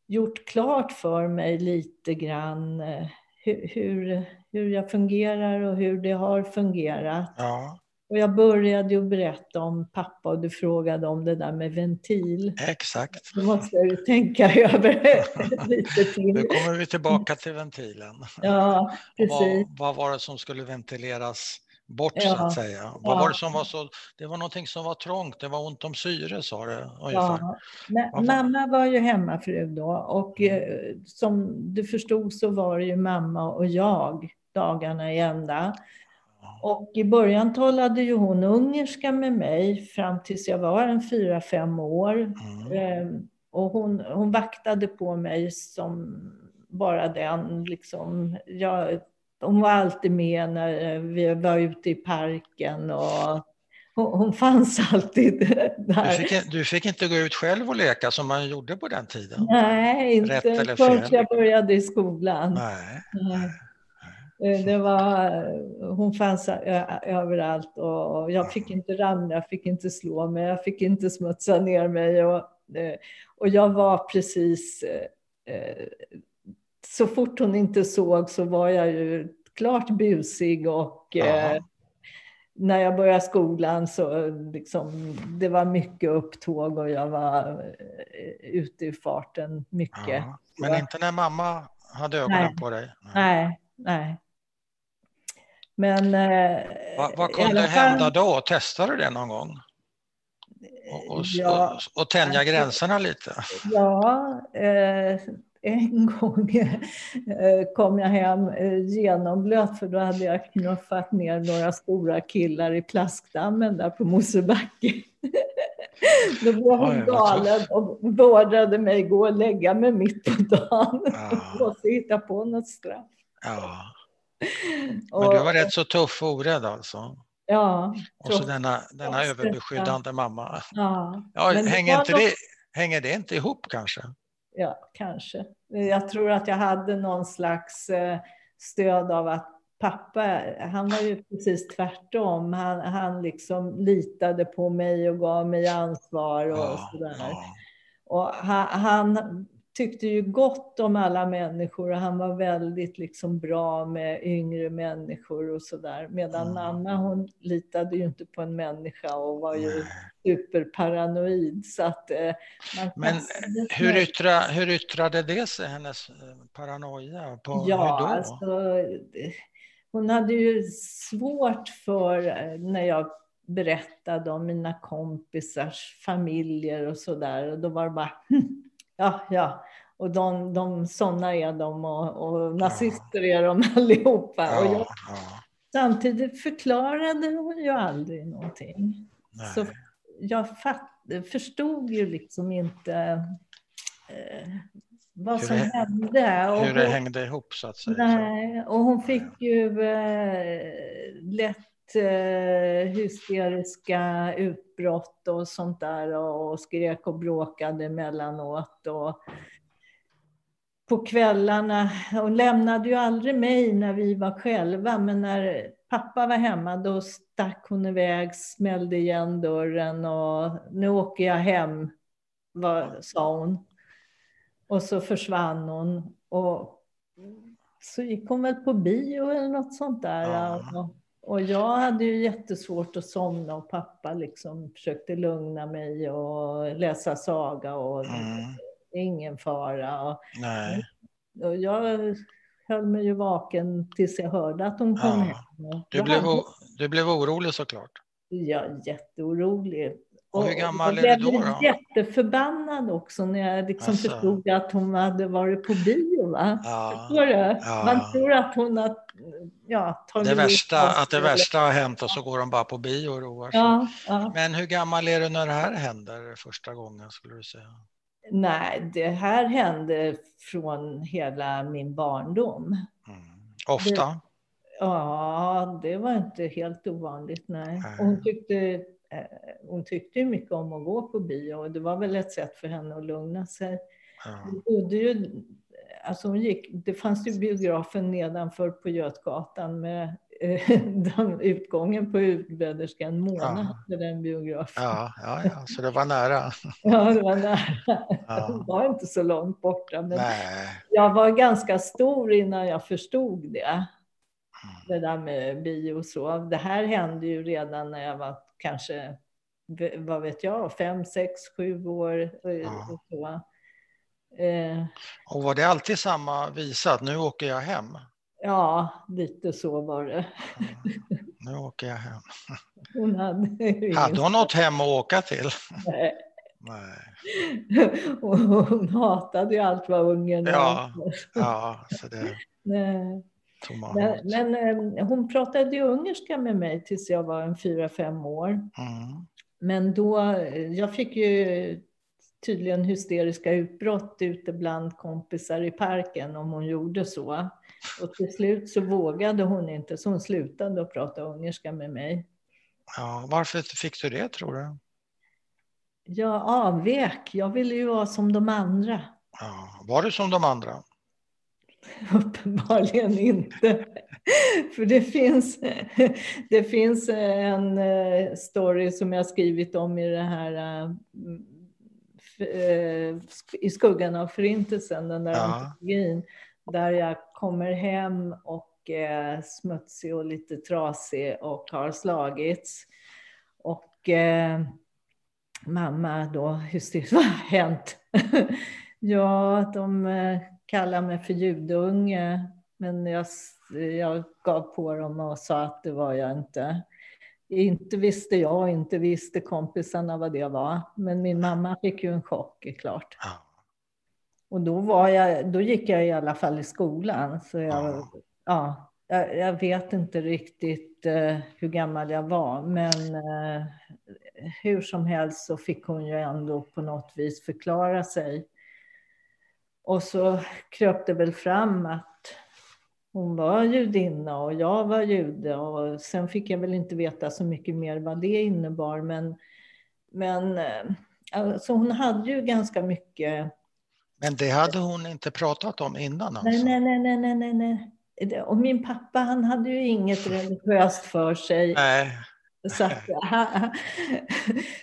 gjort klart för mig lite grann eh, hur, hur, hur jag fungerar och hur det har fungerat. Ja. Och jag började ju berätta om pappa och du frågade om det där med ventil. Exakt. Då måste jag ju tänka över lite till. Nu kommer vi tillbaka till ventilen. Ja, precis. Vad, vad var det som skulle ventileras? Bort ja. så att säga. Ja. Vad var det som var så? Det var någonting som var trångt, det var ont om syre sa det ungefär. Ja. Mamma var ju hemmafru då och mm. eh, som du förstod så var det ju mamma och jag dagarna i ända. Och i början talade ju hon ungerska med mig fram tills jag var en fyra, fem år. Mm. Eh, och hon, hon vaktade på mig som bara den. Liksom, jag hon var alltid med när vi var ute i parken och hon, hon fanns alltid där. Du fick, du fick, inte gå ut själv och leka som man gjorde på den tiden? Nej, inte förrän jag började i skolan. Nej. Eh, det var, hon fanns överallt och jag fick inte ramla, jag fick inte slå mig, jag fick inte smutsa ner mig. Och, eh, och jag var precis eh, så fort hon inte såg så var jag ju klart busig och eh, när jag började skolan så liksom, det var mycket upptåg och jag var eh, ute i farten mycket. Ja. Men inte när mamma hade ögonen nej. på dig? Nej, nej. Men... Eh, vad, vad kunde fall... hända då? Testade du det någon gång? Och, och, ja, och, och tänja gränserna lite? Ja, eh, en gång eh, kom jag hem eh, genomblöt för då hade jag knuffat ner några stora killar i plaskdammen där på Mosebacke. Då blev hon galen och beordrade mig gå och lägga mig mitt på dagen. Ja. måste hitta på något straff. Ja. Men du var rätt så tuff och orädd alltså? Ja. Och så denna, denna överbeskyddande mamma. Ja. Ja, hänger, inte det, hänger det inte ihop kanske? Ja, kanske. Jag tror att jag hade någon slags eh, stöd av att pappa, han var ju precis tvärtom. Han, han liksom litade på mig och gav mig ansvar och ja, sådär. Ja. Och han, han, tyckte ju gott om alla människor och han var väldigt liksom bra med yngre människor och sådär. Medan mm. mamma hon litade ju inte på en människa och var ju superparanoid. Så att, eh, Men hur, yttra, hur yttrade det sig, hennes eh, paranoia? På, ja, alltså, hon hade ju svårt för, eh, när jag berättade om mina kompisars familjer och sådär. Och då var det bara, ja, ja. Och de, de sådana är de och, och nazister är de allihopa. Ja, och jag, ja. Samtidigt förklarade hon ju aldrig någonting. Nej. Så jag fatt, förstod ju liksom inte eh, vad som det, hände. Och hur det hon, hängde ihop så att säga. Nej, och hon fick ju eh, lätt eh, hysteriska utbrott och sånt där och skrek och bråkade emellanåt. Och på kvällarna, hon lämnade ju aldrig mig när vi var själva, men när pappa var hemma då stack hon iväg, smällde igen dörren och nu åker jag hem, var, sa hon. Och så försvann hon. Och så gick hon väl på bio eller något sånt där. Ja. Och, jag hade ju jättesvårt att somna och pappa liksom försökte lugna mig och läsa saga och mm. Ingen fara. Och, Nej. och jag höll mig ju vaken tills jag hörde att hon kom ja. hem. Du blev, du blev orolig såklart? Ja, jätteorolig. Och hur gammal är du då? Jag blev jätteförbannad också när jag liksom alltså. förstod att hon hade varit på bio. Va? Ja. Förstår du? Ja. Man tror att hon har ja, tagit det värsta, Att det värsta har hänt och så går de bara på bio och roar sig. Ja, ja. Men hur gammal är du när det här händer första gången skulle du säga? Nej, det här hände från hela min barndom. Mm. Ofta? Det, ja, det var inte helt ovanligt. Nej. nej. hon tyckte Eh, hon tyckte mycket om att gå på bio och det var väl ett sätt för henne att lugna sig. Hon bodde ju, alltså hon gick, det fanns ju biografen nedanför på Götgatan med den, utgången på utbäderskan Mona ja. den biografen. Ja, ja, ja, så det var nära. ja, det var nära. Ja. Det var inte så långt borta. Men jag var ganska stor innan jag förstod det. Mm. Det där med bio och så. Det här hände ju redan när jag var kanske, vad vet jag, fem, sex, sju år. Ja. Och, så. Eh, och var det alltid samma visa, att nu åker jag hem? Ja, lite så var det. Ja, nu åker jag hem. Hon hade, hade hon något hem att åka till? Nej. Nej. hon hatade ju allt vad Ungern ja, ja, så det... Nej. Men, men, eh, hon pratade ju ungerska med mig tills jag var en fyra, fem år. Mm. Men då, jag fick ju tydligen hysteriska utbrott ute bland kompisar i parken om hon gjorde så. Och till slut så vågade hon inte, så hon slutade att prata ungerska med mig. Ja, varför fick du det tror du? Jag avvek. Jag ville ju vara som de andra. Ja, var du som de andra? Uppenbarligen inte. För det finns, det finns en eh, story som jag skrivit om i det här eh, i skuggan av förintelsen, den där ja. antologin, där jag kommer hem och är smutsig och lite trasig och har slagits. Och eh, mamma då hysteriskt, vad har hänt? ja, de eh, kallade mig för judunge, men jag, jag gav på dem och sa att det var jag inte. Inte visste jag, inte visste kompisarna vad det var. Men min mamma fick ju en chock, är klart. Ja. Och då, var jag, då gick jag i alla fall i skolan. Så jag, ja. ja jag, jag, vet inte riktigt uh, hur gammal jag var, men uh, hur som helst så fick hon ju ändå på något vis förklara sig. Och så kröp det väl fram att hon var judinna och jag var jude. Och sen fick jag väl inte veta så mycket mer vad det innebar. Men, men eh, alltså hon hade ju ganska mycket... Men det hade hon inte pratat om innan alltså? Nej, nej, nej, nej, nej, nej. Och min pappa han hade ju inget religiöst för sig. Nej. Så att,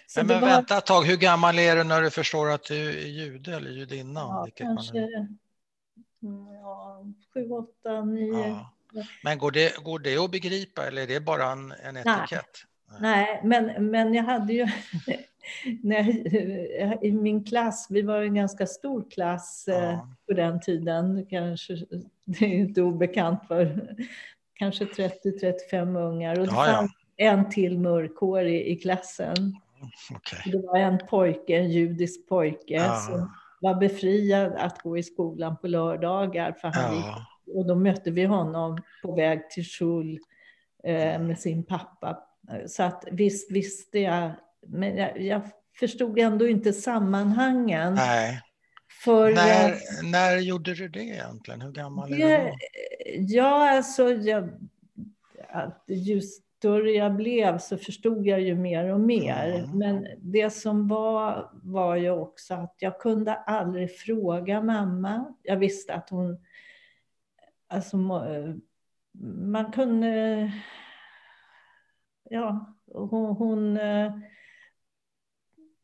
så men, men var... vänta ett tag, hur gammal är du när du förstår att du är jude eller judinna? Ja, kanske mm, ja, sju, åtta, nio. Ja. Men går det, går det att begripa eller är det bara en, en etikett? Nej, Nej men, men jag hade ju när, i min klass, vi var en ganska stor klass ja. Eh, på den tiden, kanske det är inte obekant för kanske 30-35 ungar. Och det, ja, fanns, en till mörkhårig i klassen. Okay. Det var en pojke, en judisk pojke, som var befriad att gå i skolan på lördagar. För han gick, och då mötte vi honom på väg till Schul eh, med sin pappa. Så att visst visste jag, men jag, jag förstod ändå inte sammanhangen. Nej. För, när, eh, när gjorde du det egentligen? Hur gammal är du då? Ja, alltså, jag, att just större jag blev så förstod jag ju mer och mer. Mm. Men det som var, var ju också att jag kunde aldrig fråga mamma. Jag visste att hon... Alltså, man kunde... Ja, hon, hon eh,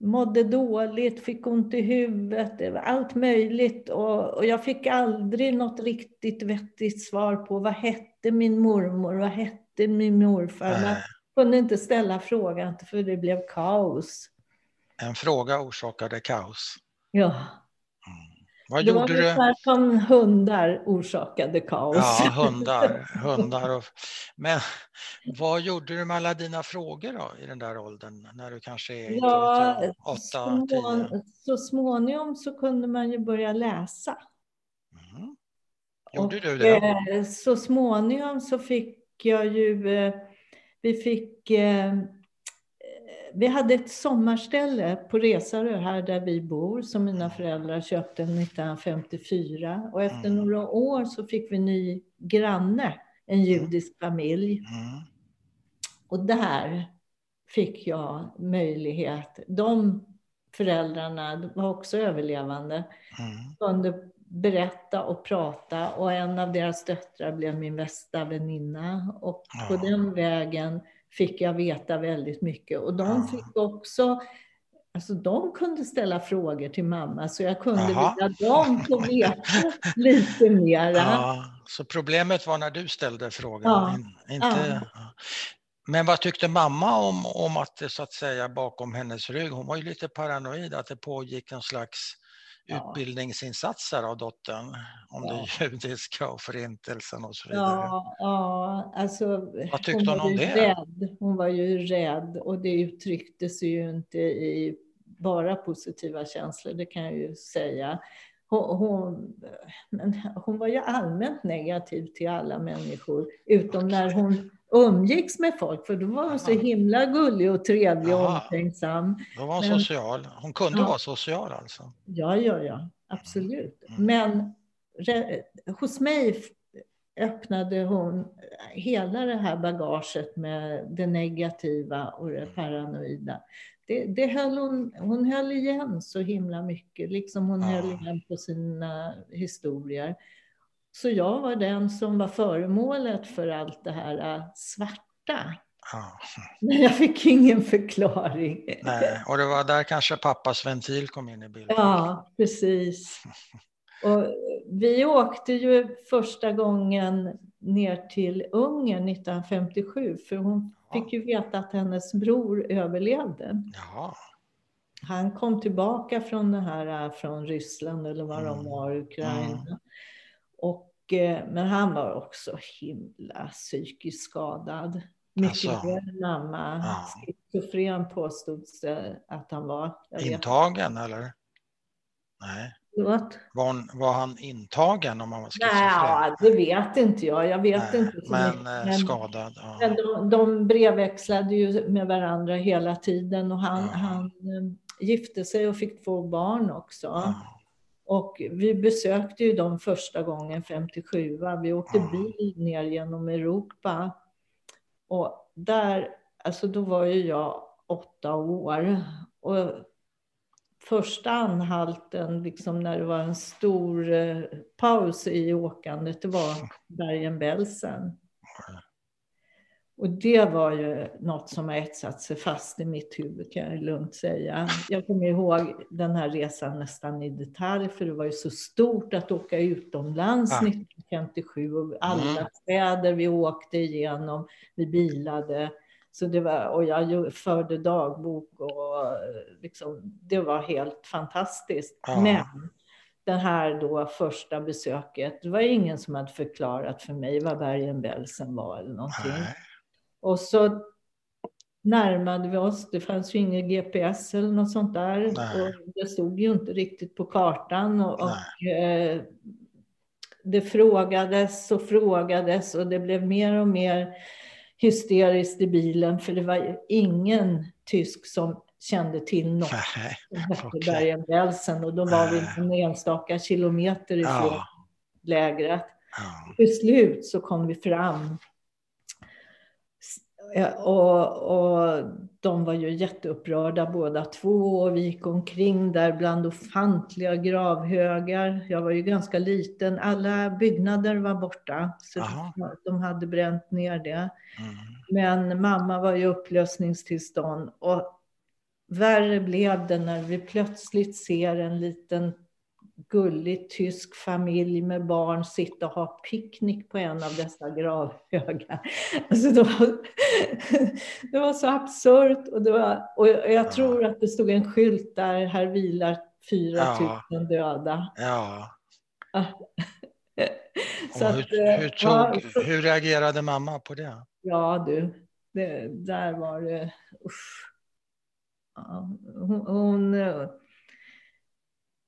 mådde dåligt, fick ont i huvudet, allt möjligt. Och, och, jag fick aldrig något riktigt vettigt svar på vad hette min mormor, vad hette min morfar. Man kunde inte ställa frågan för det blev kaos. En fråga orsakade kaos. Ja. Vad det gjorde var du? som hundar orsakade kaos. Ja, hundar. hundar och... Men vad gjorde du med alla dina frågor då, i den där åldern? När du kanske är ja, åtta, små, tio? Så småningom så kunde man ju börja läsa. Mm. Gjorde och, du det? Eh, så småningom så fick jag ju... Eh, vi fick eh, vi hade ett sommarställe på Resarö här där vi bor som mina föräldrar köpte 1954 och efter mm. några år så fick vi ny granne, en mm. judisk familj. Mm. Och där fick jag möjlighet. De föräldrarna var också överlevande. Mm. kunde berätta och prata och en av deras döttrar blev min bästa väninna och på den vägen fick jag veta väldigt mycket. Och de fick också Alltså de kunde ställa frågor till mamma så jag kunde vilja dem få veta lite mera. Ja, så problemet var när du ställde frågor? Ja. Inte, ja. Men vad tyckte mamma om, om att det så att säga bakom hennes rygg, hon var ju lite paranoid att det pågick en slags. Utbildningsinsatser av dottern om ja. det judiska och förintelsen och så vidare. Ja, ja alltså, Vad tyckte hon, hon om det? Rädd. Hon var ju rädd och det uttryckte sig ju inte i bara positiva känslor, det kan jag ju säga. Hon, hon, men hon var ju allmänt negativ till alla människor, utom när hon umgicks med folk, för då var hon så himla gullig och trevlig och omtänksam. Då var hon Men, social. Hon kunde ja. vara social alltså? Ja, ja, ja, absolut. Mm. Men re, hos mig öppnade hon hela det här bagaget med det negativa och det paranoida. Det, det höll hon, hon höll igen så himla mycket, liksom hon ja. höll igen på sina historier. Så jag var den som var föremålet för allt det här äh, svarta. Ja. Men jag fick ingen förklaring. Nej, och det var där kanske pappas ventil kom in i bilden. Ja, precis. Och vi åkte ju första gången ner till Ungern 1957 för hon fick ju veta att hennes bror överlevde. Ja. Han kom tillbaka från det här äh, från Ryssland eller var mm. de var, Ukraina. Mm. Men han var också himla psykiskt skadad. Mycket alltså, mer mamma. Ja. Schizofren påstods det att han var. Intagen eller? Nej. What? Var, var han intagen om han var schizofren? Nej, det vet inte jag. Jag vet Nej, inte. Men, eh, men, skadad. Ja. Men de, de brevväxlade ju med varandra hela tiden och han, ja. han eh, gifte sig och fick två barn också. Ja. Och vi besökte ju dem första gången 57. Vi åkte bil ner genom Europa. Och där, alltså då var ju jag åtta år. Och första anhalten, liksom när det var en stor eh, paus i åkandet, det var Bergen-Belsen. Och det var ju något som har etsat sig fast i mitt huvud kan jag lugnt säga. Jag kommer ihåg den här resan nästan i detalj, för det var ju så stort att åka utomlands ja. 1957 och alla mm. städer vi åkte igenom, vi bilade. Så det var, och jag förde dagbok och liksom, det var helt fantastiskt. Ja. Men det här då första besöket, det var ingen som hade förklarat för mig vad Bergen-Belsen var eller någonting. Nej. Och så närmade vi oss. Det fanns ju ingen GPS eller något sånt där. Och det stod ju inte riktigt på kartan. Och, och eh, det frågades och frågades och det blev mer och mer hysteriskt i bilen för det var ingen tysk som kände till något som hette Bergen-Belsen och då var vi en enstaka kilometer ifrån ja. lägret. Ja. Till slut så kom vi fram och, och de var ju jätteupprörda båda två och vi gick omkring där bland ofantliga gravhögar. Jag var ju ganska liten. Alla byggnader var borta, så Aha. de hade bränt ner det. Mm. Men mamma var i upplösningstillstånd och värre blev det när vi plötsligt ser en liten gullig tysk familj med barn sitta och ha picknick på en av dessa gravhögar. Alltså det, var, det var så absurt. Och, det var, och jag tror att det stod en skylt där, här vilar 4 000 döda. Ja. så att, hur, hur, tog, ja, hur reagerade mamma på det? Ja du, det, där var det... Usch. Ja, hon, hon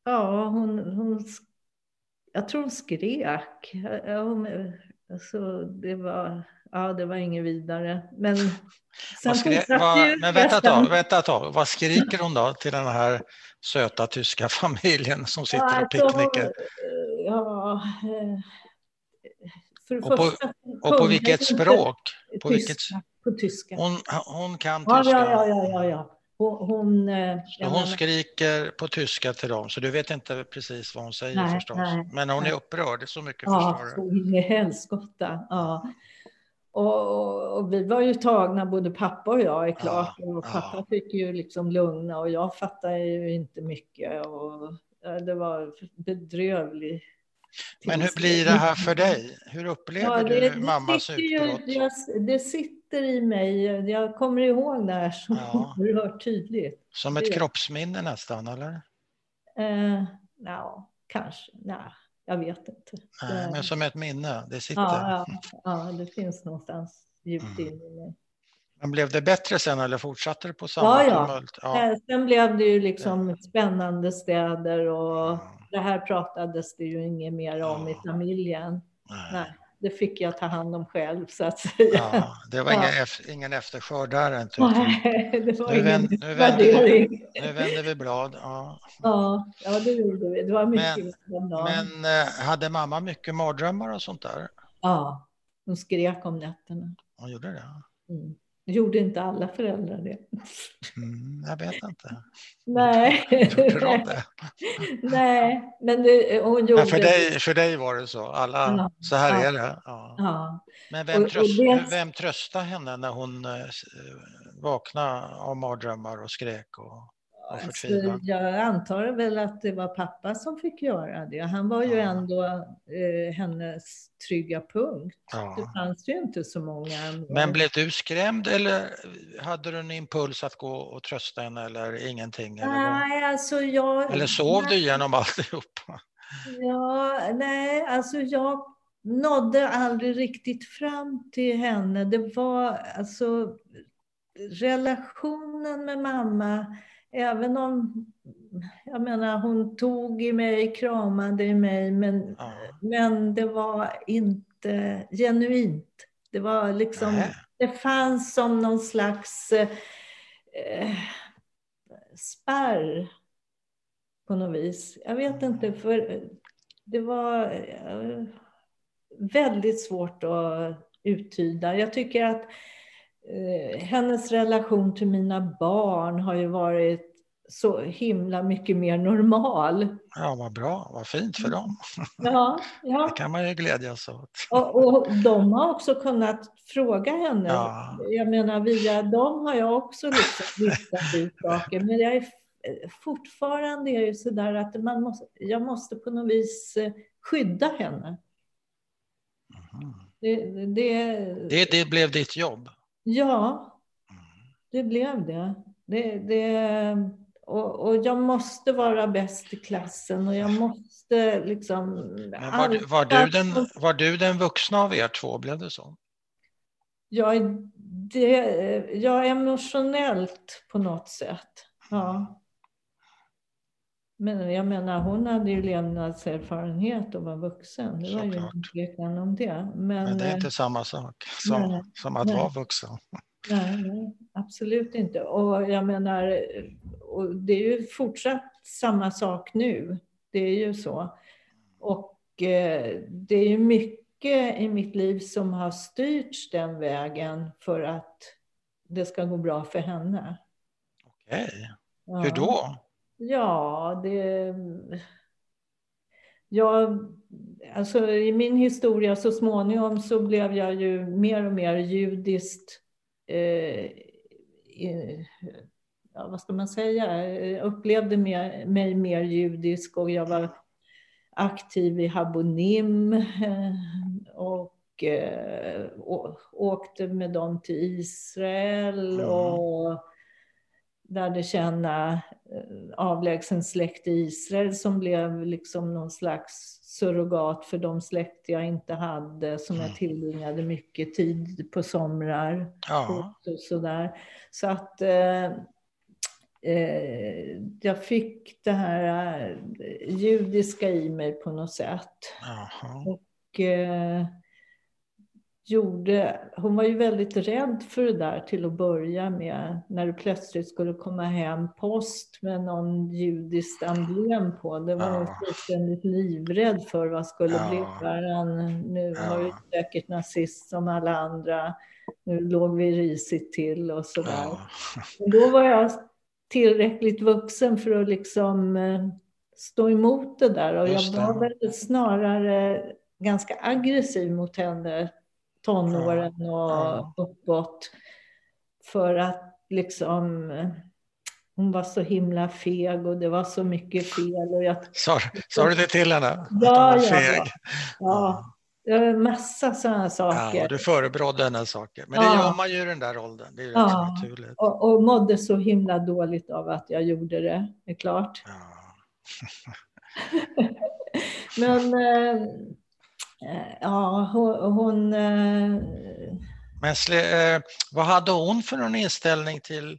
Ja, hon, hon, jag tror hon skrek. Hon, alltså, det, var, ja, det var inget vidare. Men sen skrek, vad, Men vänta ett, tag, vänta ett tag, vad skriker hon då till den här söta tyska familjen som sitter ja, alltså, och picknickar? Ja, eh, för och, på, och på vilket språk? På, tyska, vilket, på tyska. Hon, hon kan tyska? Ja, ja, ja, ja, ja. Hon, eh, hon skriker på tyska till dem, så du vet inte precis vad hon säger nej, förstås. Nej, Men hon nej. är upprörd, så mycket ja, förstår du. Ja, helskotta. Ja. Och, och, vi var ju tagna, både pappa och jag är klart. Ja, och pappa ja. fick ju liksom lugna och jag fattade ju inte mycket. Och det var bedrövligt. Men hur blir det här för dig? Hur upplever ja, det, du mammas utbrott? Ju, det sitter i mig. Jag kommer ihåg det här så ja. oerhört tydligt. Som ett kroppsminne nästan, eller? Eh, ja, kanske. Nej, jag vet inte. Nej, men som ett minne, det sitter. Ja, ja, ja det finns någonstans djupt mm. inne i mig. Men blev det bättre sen eller fortsatte det på samma ja, tumult? Ja. Eh, sen blev det ju liksom spännande städer och det här pratades det ju inget mer om i familjen. Nej. Nej det fick jag ta hand om själv så att säga. Ja, det var ja. ingen, ingen eftersköld där inte. Nej, det var nu, ingen nu, vänder vi, nu vänder vi blad. Ja. Ja, ja, det gjorde vi. Det var mycket men, men eh, hade mamma mycket mardrömmar och sånt där? Ja, hon skrek om nätterna. Hon gjorde det? Mm. Gjorde inte alla föräldrar det? Mm, jag vet inte. Nej. Gjorde de det? Nej, men det, hon gjorde ja, för, dig, för dig var det så? Alla, ja, så här ja, är det? Ja. ja. Men vem, tröst, och det... vem tröstade henne när hon eh, vaknade av mardrömmar och skrek? Och... Alltså, jag antar väl att det var pappa som fick göra det. Han var ju ja. ändå eh, hennes trygga punkt. Ja. Det fanns ju inte så många. Men blev du skrämd eller hade du en impuls att gå och trösta henne eller ingenting? Eller, nej, alltså jag, eller sov nej. du igenom alltihopa? Ja, nej, alltså jag nådde aldrig riktigt fram till henne. Det var alltså relationen med mamma även om, jag menar hon tog i mig, kramade i mig, men, ja. men det var inte genuint. Det var liksom, Nej. det fanns som någon slags eh, spärr på något vis. Jag vet mm. inte, för det var eh, väldigt svårt att uttyda. Jag tycker att hennes relation till mina barn har ju varit så himla mycket mer normal. Ja, vad bra, vad fint för dem. Ja, ja. Det kan man ju glädjas åt. Och, och de har också kunnat fråga henne. Ja. Jag menar, via dem har jag också liksom listat ut saker. Men jag är, fortfarande är det så där att man måste, jag måste på något vis eh, skydda henne. Mm. Det, det, det, det blev ditt jobb? Ja, det blev det. det, det och, och, jag måste vara bäst i klassen och jag måste liksom... Var, du, var, du den, var du den vuxna av er två? Blev det så? Ja, det, ja, emotionellt på något sätt. Ja. Men jag menar, hon hade ju levnadserfarenhet och var vuxen. Det var Såklart. ju tvekan om det. Men, Men, det är inte samma sak som, som att nej. vara vuxen. Nej, nej, absolut inte. Och jag menar, och det är ju fortsatt samma sak nu. Det är ju så. Och eh, det är ju mycket i mitt liv som har styrts den vägen för att det ska gå bra för henne. Okej. Okay. Ja. Hur då? Ja, det... Ja, alltså i min historia så småningom så blev jag ju mer och mer judiskt eh, ja, vad ska man säga, jag upplevde mig mer judisk och jag var aktiv i Habonim eh, och, eh, och åkte med dem till Israel mm. och lärde känna eh, avlägsen släkt i Israel som blev liksom någon slags surrogat för de släkt jag inte hade som jag mm. tillbringade mycket tid på somrar. Ja. Och sådär. Så att eh, eh, jag fick det här eh, judiska i mig på något sätt. Aha. Och eh, gjorde, hon var ju väldigt rädd för det där till att börja med, när det plötsligt skulle komma hem post med någon judiskt emblem på. Det var hon ja. fullständigt livrädd för. Vad skulle ja. bli värre? Nu ja. var ju säkert nazist som alla andra. Nu låg vi risigt till och sådär. Ja. Då var jag tillräckligt vuxen för att liksom eh, stå emot det där. Och jag var väl snarare ganska aggressiv mot henne tonåren och uppåt. För att liksom hon var så himla feg och det var så mycket fel. Och jag... sa, sa du det till henne? Ja, ja, ja. ja. Det massa sådana saker. Ja, du förebrådde henne saker. Men det ja. gör man ju i den där åldern. Det är ju ja. naturligt. Och, och mådde så himla dåligt av att jag gjorde det, det är klart. Ja. Men äh, ja, hon... hon. Men äh, vad hade hon för någon inställning till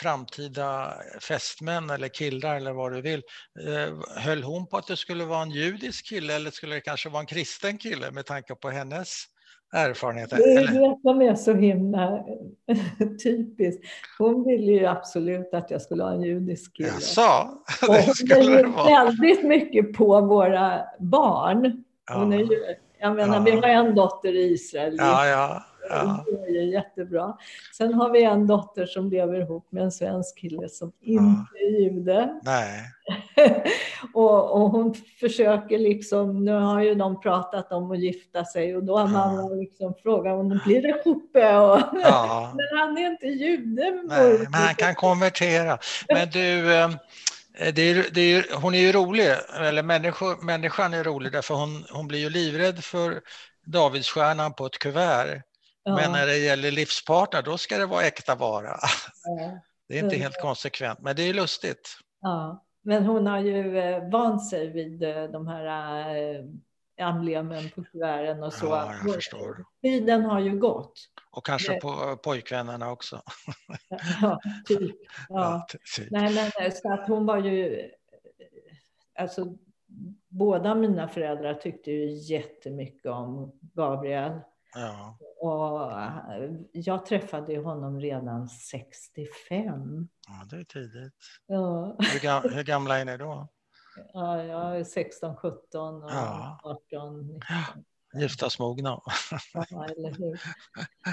framtida fästmän eller killar eller vad du vill. Eh, höll hon på att det skulle vara en judisk kille eller skulle det kanske vara en kristen kille med tanke på hennes erfarenheter? Det är det som är så himla typiskt. Hon ville ju absolut att jag skulle ha en judisk kille. Jaså, det skulle det vara. väldigt mycket på våra barn. Hon är ju, jag menar, ja. vi har en dotter i Israel. Ja, ja. Ja. Det är jättebra. Sen har vi en dotter som lever ihop med en svensk kille som inte är jude. Nej. och, och, hon försöker liksom, nu har ju de pratat om att gifta sig och då har mamma liksom frågat om blir det uppe. Och, men han är inte jude. Nej, men han kan konvertera. Men du, ehm, det är, det är, hon är ju rolig, eller människor, människan är rolig därför hon, hon blir ju livrädd för Davidsstjärnan på ett kuvert. Ja. Men när det gäller livspartner, då ska det vara äkta vara. Ja. Det är inte helt konsekvent, men det är lustigt. Ja, men hon har ju eh, vant sig vid eh, de här eh, emblemen på kuverten och så. Ja, jag förstår. Tiden har ju gått. Och kanske det... på pojkvännerna också. Ja, typ. Ja. ja typ. Nej, men så att hon var ju... Alltså, båda mina föräldrar tyckte ju jättemycket om Gabriel. Ja. Och eh, jag träffade honom redan 65. Ja, det är tidigt. Ja. Hur gamla är ni då? Ja, jag är 16, 17 och ja. 18, 19. Ja, giftasmogna. Ja, eller hur.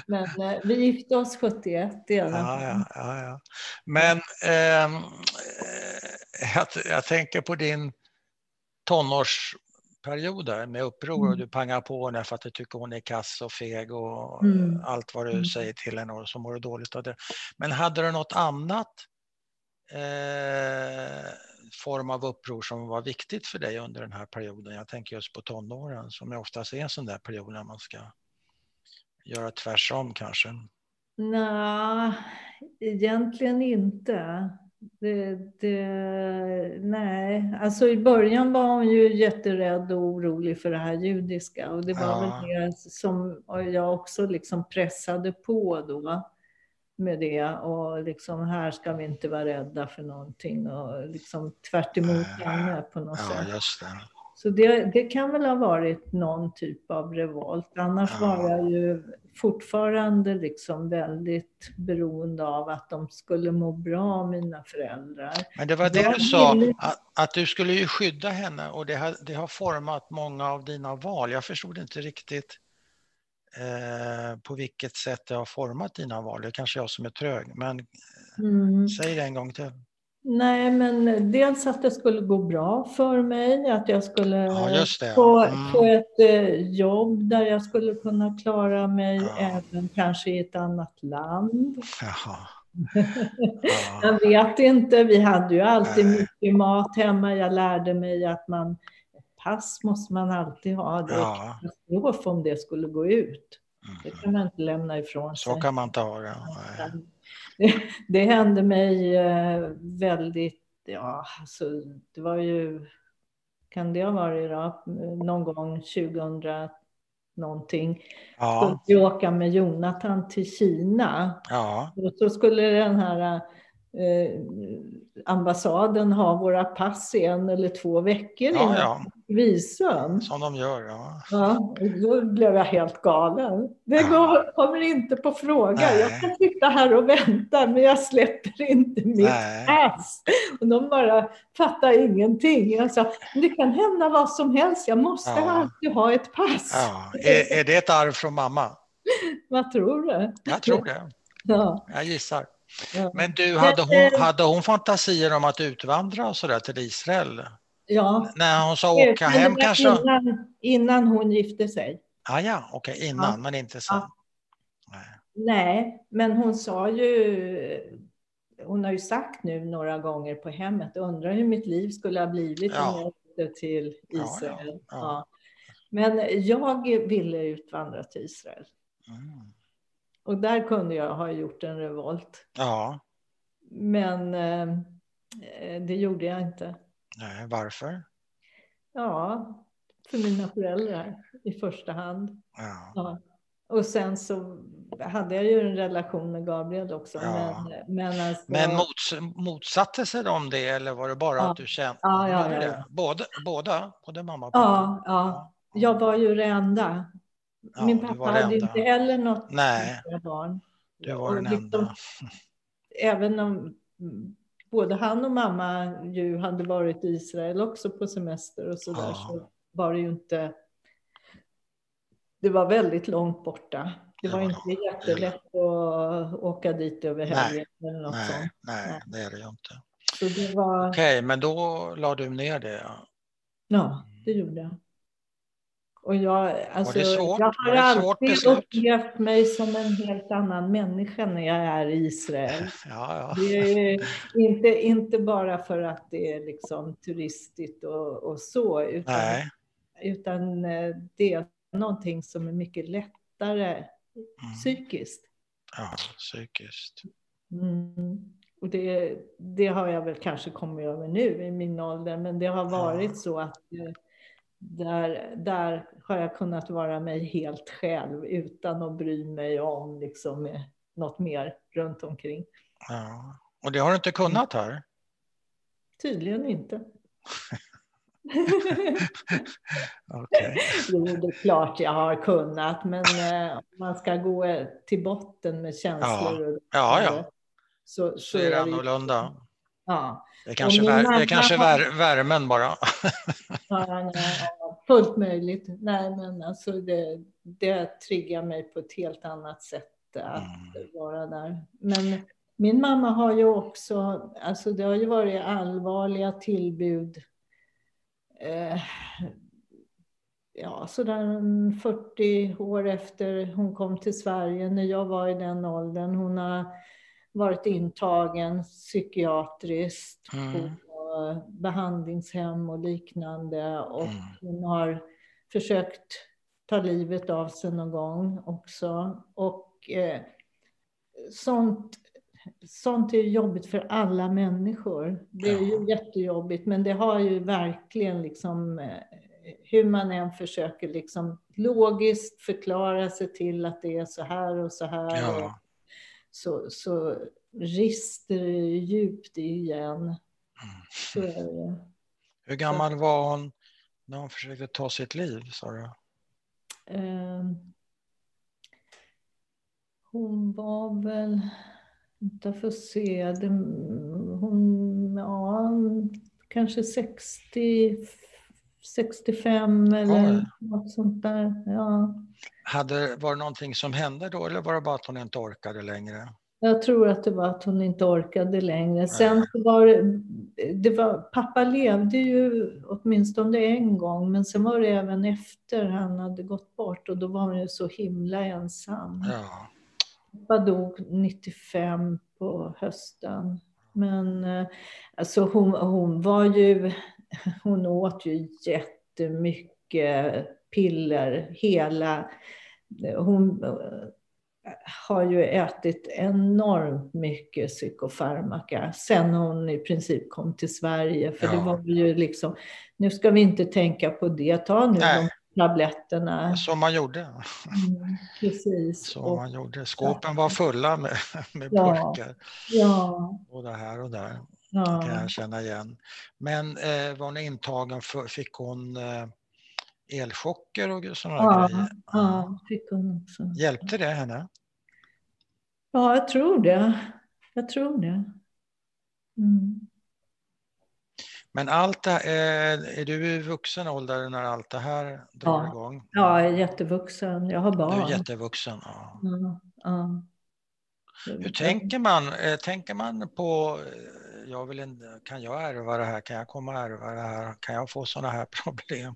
Men eh, vi gifte oss 71 ja, ja, ja, ja. Men ehm, eh, jag, jag tänker på din tonårs perioder med uppror och mm. du pangar på henne för att du tycker hon är kass och feg och mm. allt vad du mm. säger till henne och så mår du dåligt av det. Men hade du något annat eh, form av uppror som var viktigt för dig under den här perioden? Jag tänker just på tonåren som oftast är en sån där period när man ska göra tvärsom kanske. Nej, egentligen inte. Det, det, nej, alltså i början var hon ju jätterädd och orolig för det här judiska och det var ja. väl det som jag också liksom pressade på då med det och liksom här ska vi inte vara rädda för någonting och liksom tvärt emot henne på något ja, sätt. Det. Så det, det kan väl ha varit någon typ av revolt. Annars ja. var jag ju fortfarande liksom väldigt beroende av att de skulle må bra, mina föräldrar. Men det var det du sa, att, att, du skulle ju skydda henne och det har, det har format många av dina val. Jag förstod inte riktigt eh, på vilket sätt det har format dina val. Det är kanske jag som är trög, men mm. säg det en gång till. Nej, men dels att det skulle gå bra för mig, att jag skulle ja, få, mm. få ett eh, jobb där jag skulle kunna klara mig ja. även kanske i ett annat land. Jaha. Ja. jag vet inte, vi hade ju alltid mycket mat hemma. Jag lärde mig att man, pass måste man alltid ha. Det är ja. katastrof om det skulle gå ut. Det kan man inte lämna ifrån sig. Så kan man inte ha det. det, hände mig eh, väldigt, ja, alltså, det var ju, kan det ha varit då, någon gång 2000 någonting. Ja. Skulle åka med Jonathan till Kina. Ja. Och så skulle den här eh, ambassaden ha våra pass i en eller två veckor ja, innan ja. visum. Som de gör, ja. ja då blev jag helt galen. Det går, kommer inte på fråga. Nej. Jag kan sitta här och vänta, men jag släpper inte mitt Nej. pass. Och de bara fattar ingenting. Jag sa, det kan hända vad som helst. Jag måste ja. alltid ha ett pass. Är, är det ett arv från mamma? vad tror du? Jag tror det. Ja. Jag gissar. Men du, hade hon, hade hon fantasier om att utvandra och så där till Israel? Ja. När hon sa åka hem kanske? Innan, innan hon gifte sig. Ah, ja, okej, okay, innan, ja. men inte sen. Ja. Nej. Men hon sa ju hon har ju sagt nu några gånger på hemmet, undrar hur mitt liv skulle ha blivit ja. om jag åkte till Israel. Ja, ja, ja. Men jag ville utvandra till Israel. Mm. Och där kunde jag ha gjort en revolt. Ja. Men eh, det gjorde jag inte. Nej, varför? Ja, för mina föräldrar i första hand. Ja. ja. Och sen så hade jag ju en relation med Gabriel också. Ja. Men, men, alltså... men mots motsatte sig de det eller var det bara ja. att du kände ja, ja, ja, det? Båda, båda, både mamma och pappa? Ja, ja, jag var ju det enda. Ja, Min pappa hade inte heller något Nej, barn. Du var den liksom, enda. Även om både han och mamma ju hade varit i Israel också på semester och så där ja. så var det ju inte. Det var väldigt långt borta. Det var, inte ja, jättelätt att åka dit över helgen nej, eller något nej, sånt. Nej, nej, det är det ju inte. Var... Okej, men då la du ner det? Ja, ja det gjorde jag. Och jag, alltså, svårt? jag har alltid upplevt mig som en helt annan människa när jag är i Israel. Ja, ja. Det är inte, inte bara för att det är liksom turistigt och, och så, utan, utan eh, det är någonting som är mycket lättare mm. psykiskt. Ja, psykiskt. Mm. Och det, det har jag väl kanske kommit över nu i min ålder, men det har varit ja. så att eh, där, där har jag kunnat vara mig helt själv utan att bry mig om liksom, något mer runt omkring. Ja. Och det har du inte kunnat här? Tydligen inte. okay. det är klart jag har kunnat, men eh, man ska gå till botten med känslor. Ja, ja. ja. Så, så, så är det annorlunda. Ja. Det är kanske, vär, det är kanske vär, värmen bara. ja, nej, fullt möjligt. Nej, men alltså det, det triggar mig på ett helt annat sätt att mm. vara där. Men min mamma har ju också, alltså det har ju varit allvarliga tillbud. Eh, ja, sådär 40 år efter hon kom till Sverige, när jag var i den åldern. Hon har varit intagen psykiatriskt mm. på behandlingshem och liknande. Och mm. hon har försökt ta livet av sig någon gång också. Och eh, sånt sånt är jobbigt för alla människor. Det är ju jättejobbigt, men det har ju verkligen liksom eh, hur man än försöker liksom logiskt förklara sig till att det är så här och så här. Ja. Så, så rister det djupt igen. Mm. Är det. Hur gammal var hon när hon försökte ta sitt liv, sa du? Eh, hon var väl, inte för se, det, hon, ja, kanske 60, 65 eller Oj. något sånt där. Ja. Hade, var det någonting som hände då eller var det bara att hon inte orkade längre? Jag tror att det var att hon inte orkade längre. Sen var det, det var, pappa levde ju åtminstone en gång, men sen var det även efter han hade gått bort och då var han ju så himla ensam. Ja. Pappa dog 95 på hösten. Men eh, alltså hon, hon var ju, hon åt ju jättemycket piller hela, hon har ju ätit enormt mycket psykofarmaka sen hon i princip kom till Sverige. För ja. det var ju liksom, nu ska vi inte tänka på det, ta nu Nej. de tabletterna. Som man gjorde. Mm, precis. Som och, man gjorde. Skåpen var fulla med, med ja. burkar. Ja. Både här och där. Ja. Det kan jag känna igen. Men eh, var hon intagen, för, fick hon eh, elchocker och sådana ja, grejer? Ja, fick hon också. Hjälpte det henne? Ja, jag tror det. Jag tror det. Mm. Men allt det är, är du i vuxen ålder när allt det här drar ja. igång? Ja, jag är jättevuxen. Jag har barn. Du är jättevuxen, ja. ja, ja. Hur tänker man? Eh, tänker man på, eh, jag vill inte, kan jag ärva det här? Kan jag komma och ärva det här? Kan jag få sådana här problem?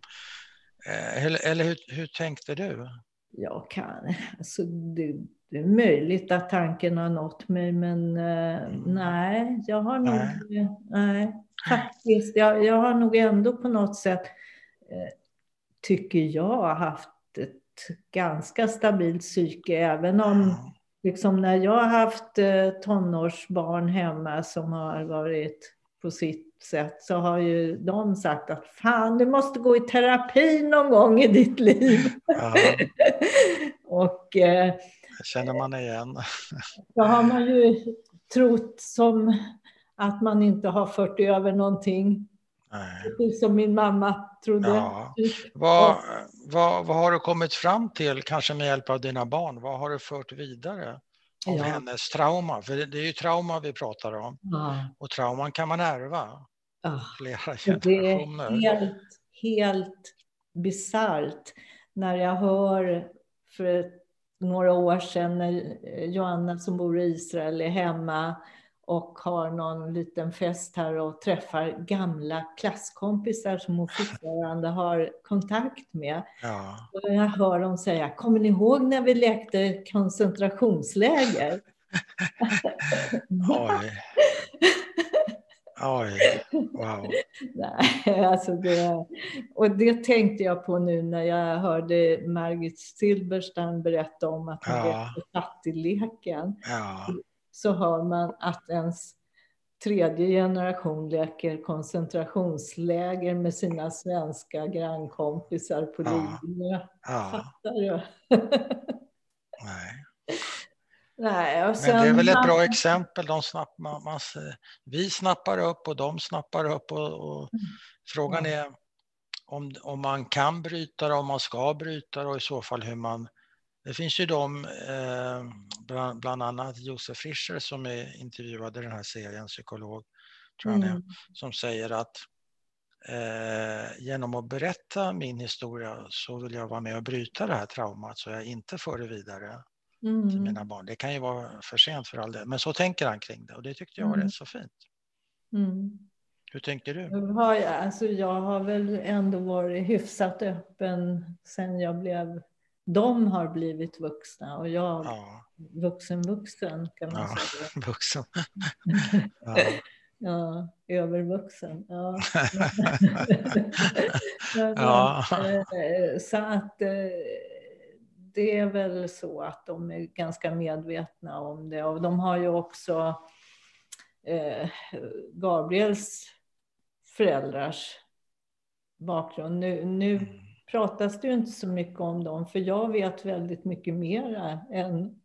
Eh, eller, eller hur, hur tänkte du? Jag kan, alltså det, det, är möjligt att tanken har nått mig men eh, mm. nej, jag har nog, nej, nej faktiskt, jag, jag har nog ändå på något sätt, eh, tycker jag, haft ett ganska stabilt psyke även om liksom när jag har haft eh, tonårsbarn hemma som har varit på sitt sätt så har ju de sagt att fan, du måste gå i terapi någon gång i ditt liv. Ja. och eh, känner man igen. så har man ju trott som att man inte har fört över någonting. Precis som min mamma trodde. Ja. Vad, vad, vad har du kommit fram till, kanske med hjälp av dina barn? Vad har du fört vidare? Av ja. hennes trauma, för det är ju trauma vi pratar om. Ja. Och trauman kan man ärva. Flera generationer. Det är helt, helt bisarrt när jag hör för några år sedan när Joanna som bor i Israel är hemma och har någon liten fest här och träffar gamla klasskompisar som hon fortfarande har kontakt med. Ja. Och jag hör dem säga, kommer ni ihåg när vi lekte koncentrationsläger? Oj. Oj, wow. Nej, alltså det, och det tänkte jag på nu när jag hörde Margit Silberstam berätta om att hon ja. lekte fattigleken. Ja. Så hör man att ens tredje generation leker koncentrationsläger med sina svenska grannkompisar på ja. Lidingö. Ja. Fattar du? Nej. Nej, sen, Men det är väl ett bra exempel. De snapp, man, man, vi snappar upp och de snappar upp. Och, och mm. Frågan är om, om man kan bryta det, om man ska bryta det och i så fall hur man... Det finns ju de, eh, bland, bland, annat Josef Fischer som är intervjuad i den här serien, psykolog, tror jag mm. som säger att eh, genom att berätta min historia så vill jag vara med och bryta det här traumat så jag inte för det vidare mm. till mina barn. Det kan ju vara för sent för all det. Men så tänker han kring det och det tyckte jag var mm. rätt så fint. Mm. Hur tänker du? Jag har, alltså jag har väl ändå varit hyfsat öppen sen jag blev... De har blivit vuxna och jag ja. vuxen vuxen kan man ja, säga. Vuxen. ja. ja, övervuxen. Ja. ja. Eh, så att eh, det är väl så att de är ganska medvetna om det. Och de har ju också eh, Gabriels föräldrars bakgrund. Nu, nu mm. Pratas det ju inte så mycket om dem, för jag vet väldigt mycket mera än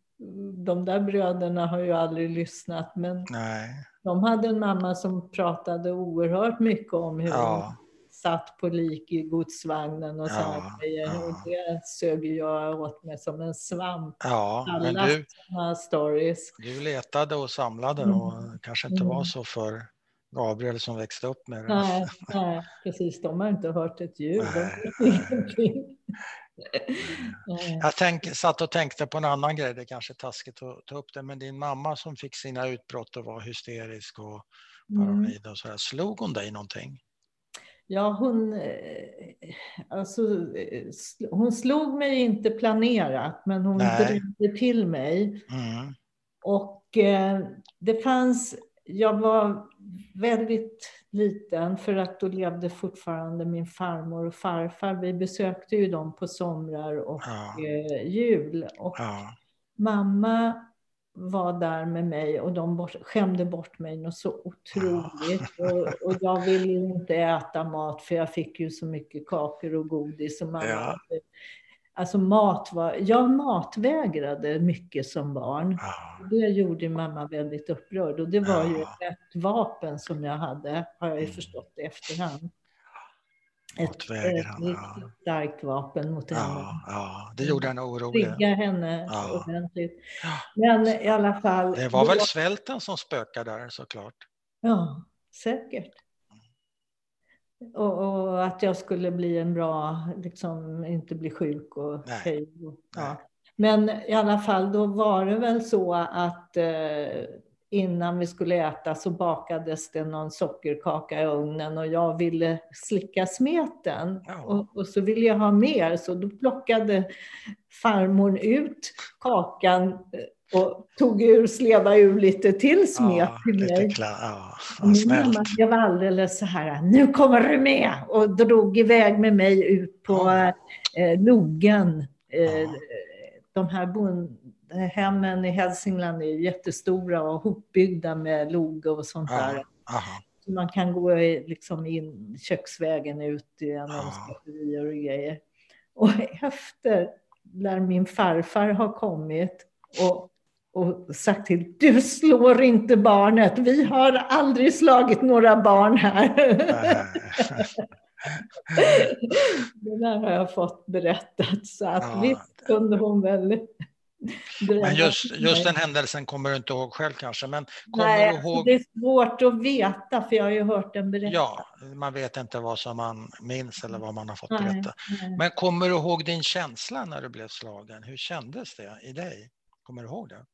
de där bröderna har ju aldrig lyssnat, men Nej. de hade en mamma som pratade oerhört mycket om hur ja. hon satt på lik i godsvagnen och ja, sådana grejer. Ja. Och det sög jag åt mig som en svamp. Ja, Alla men du, stories. du letade och samlade mm. och kanske inte mm. var så för Gabriel som växte upp med det. Nej, nej precis. De har inte hört ett ljud. Jag tänk, satt och tänkte på en annan grej, det är kanske är taskigt att ta upp det, men din mamma som fick sina utbrott och var hysterisk och mm. paranoid och sådär, slog hon dig någonting? Ja, hon, eh, alltså, eh, hon slog mig inte planerat, men hon drämde till mig. Mm. Och eh, det fanns, jag var väldigt liten för att då levde fortfarande min farmor och farfar. Vi besökte ju dem på somrar och ja. eh, jul. Och ja. mamma var där med mig och de bort, skämde bort mig något så otroligt. Ja. Och, och, jag ville inte äta mat för jag fick ju så mycket kakor och godis. Och mamma ja. Alltså mat var, jag matvägrade mycket som barn. Ja. Det gjorde mamma väldigt upprörd och det var ja. ju ett vapen som jag hade, har jag ju mm. förstått i efterhand. Ett, ett riktigt starkt vapen mot henne. Ja, det gjorde henne orolig. Trigga henne ja. ordentligt. Men i alla fall. Det var väl svälten som spökade där såklart. Ja, säkert. Och, och, att jag skulle bli en bra, liksom inte bli sjuk och hej. Ja. Men i alla fall, då var det väl så att eh, innan vi skulle äta så bakades det någon sockerkaka i ugnen och jag ville slicka smeten. Ja. Och, och, så ville jag ha mer, så då plockade farmor ut kakan och tog ur, sleva ur lite till smet ja, till mig. Ja, mamma, jag var alldeles så här, nu kommer du med! Och drog iväg med mig ut på ja. eh, Logen. Eh, ja. De här hemmen i Hälsingland är jättestora och hopbyggda med loge och sånt där. Man kan gå liksom in köksvägen ut genom skafferier och grejer. Och efter, när min farfar har kommit och och sagt till, du slår inte barnet, vi har aldrig slagit några barn här. det där har jag fått berättat, så att ja, visst kunde hon väl men just, just den händelsen kommer du inte ihåg själv kanske? Men kommer Nej, du ihåg... det är svårt att veta för jag har ju hört den berättas. Ja, man vet inte vad som man minns eller vad man har fått berätta. Nej. Men kommer du ihåg din känsla när du blev slagen? Hur kändes det i dig? Kommer du ihåg det?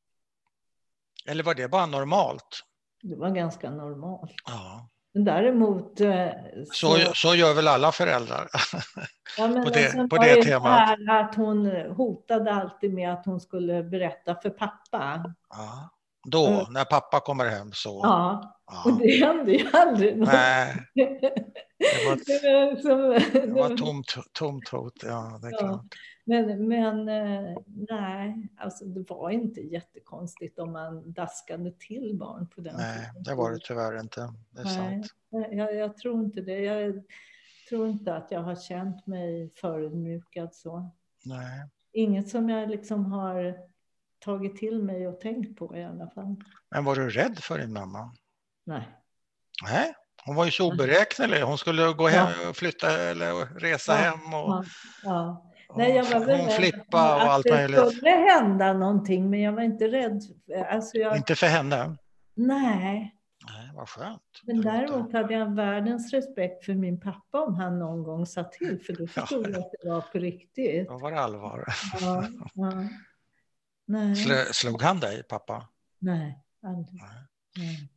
Eller var det bara normalt? Det var ganska normalt. Ja. Men däremot... Eh, så, så, så gör väl alla föräldrar ja, på det, på det temat. Att hon hotade alltid med att hon skulle berätta för pappa. Ja. Då, mm. när pappa kommer hem så. Ja, ja. och det hände ju aldrig. Nej. Det var, ett, det var tomt, tomt hot, ja det är ja. klart. Men, men eh, nej, alltså det var inte jättekonstigt om man daskade till barn på den Nej, tiden. det var det tyvärr inte. Det är nej, sant. Jag, jag tror inte det. Jag tror inte att jag har känt mig förödmjukad så. Nej. Inget som jag liksom har tagit till mig och tänkt på i alla fall. Men var du rädd för din mamma? Nej. Nej, hon var ju så oberäknelig. Hon skulle gå hem och flytta eller resa ja, hem. Och... Ja, ja. Nej, jag var hon flippa och allt möjligt. Att det skulle hända någonting, men jag var inte rädd. Alltså jag... Inte för henne? Nej. Nej, vad skönt. Men däremot hade jag världens respekt för min pappa om han någon gång sa till, för då förstod jag att det var på riktigt. Då var det allvar. Ja, ja. Nej. Slog han dig, pappa? Nej, aldrig. Nej.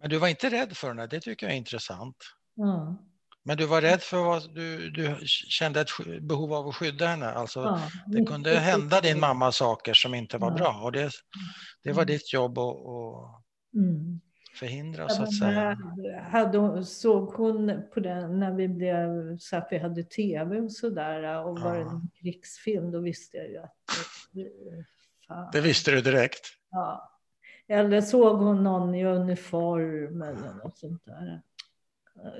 Men du var inte rädd för henne, det tycker jag är intressant. Ja. Men du var rädd för vad du, du kände ett behov av att skydda henne. Alltså, ja, det kunde hända din mamma saker som inte var ja. bra och det, det var mm. ditt jobb att mm. förhindra så att säga. Hade, såg hon på den när vi blev, så att vi hade tv och sådär och var det en krigsfilm, då visste jag ju att... Fan. Det visste du direkt? Ja. Eller såg hon någon i uniform eller något sånt där.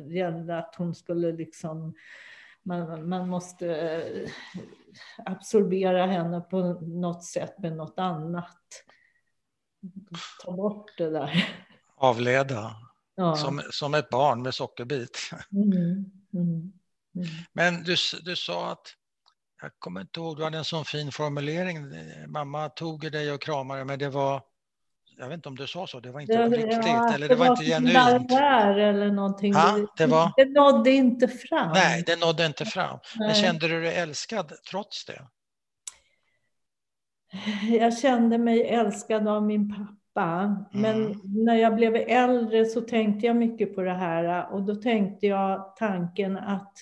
Det gällde att hon skulle liksom man, man måste eh, absorbera henne på något sätt med något annat. Ta bort det där. Avleda. Ja. Som, som ett barn med sockerbit. Mm. Mm. Mm. Men du, du sa att, jag kommer inte ihåg, du hade en sån fin formulering. Mamma tog dig och kramade, men det var jag vet inte om du sa så, det var inte det, riktigt ja, eller det, var, var inte genuint. Där eller någonting. Ha, det, var... det nådde inte fram. Nej, det nådde inte fram. Nej. Men kände du dig älskad trots det? Jag kände mig älskad av min pappa. Men mm. när jag blev äldre så tänkte jag mycket på det här och då tänkte jag tanken att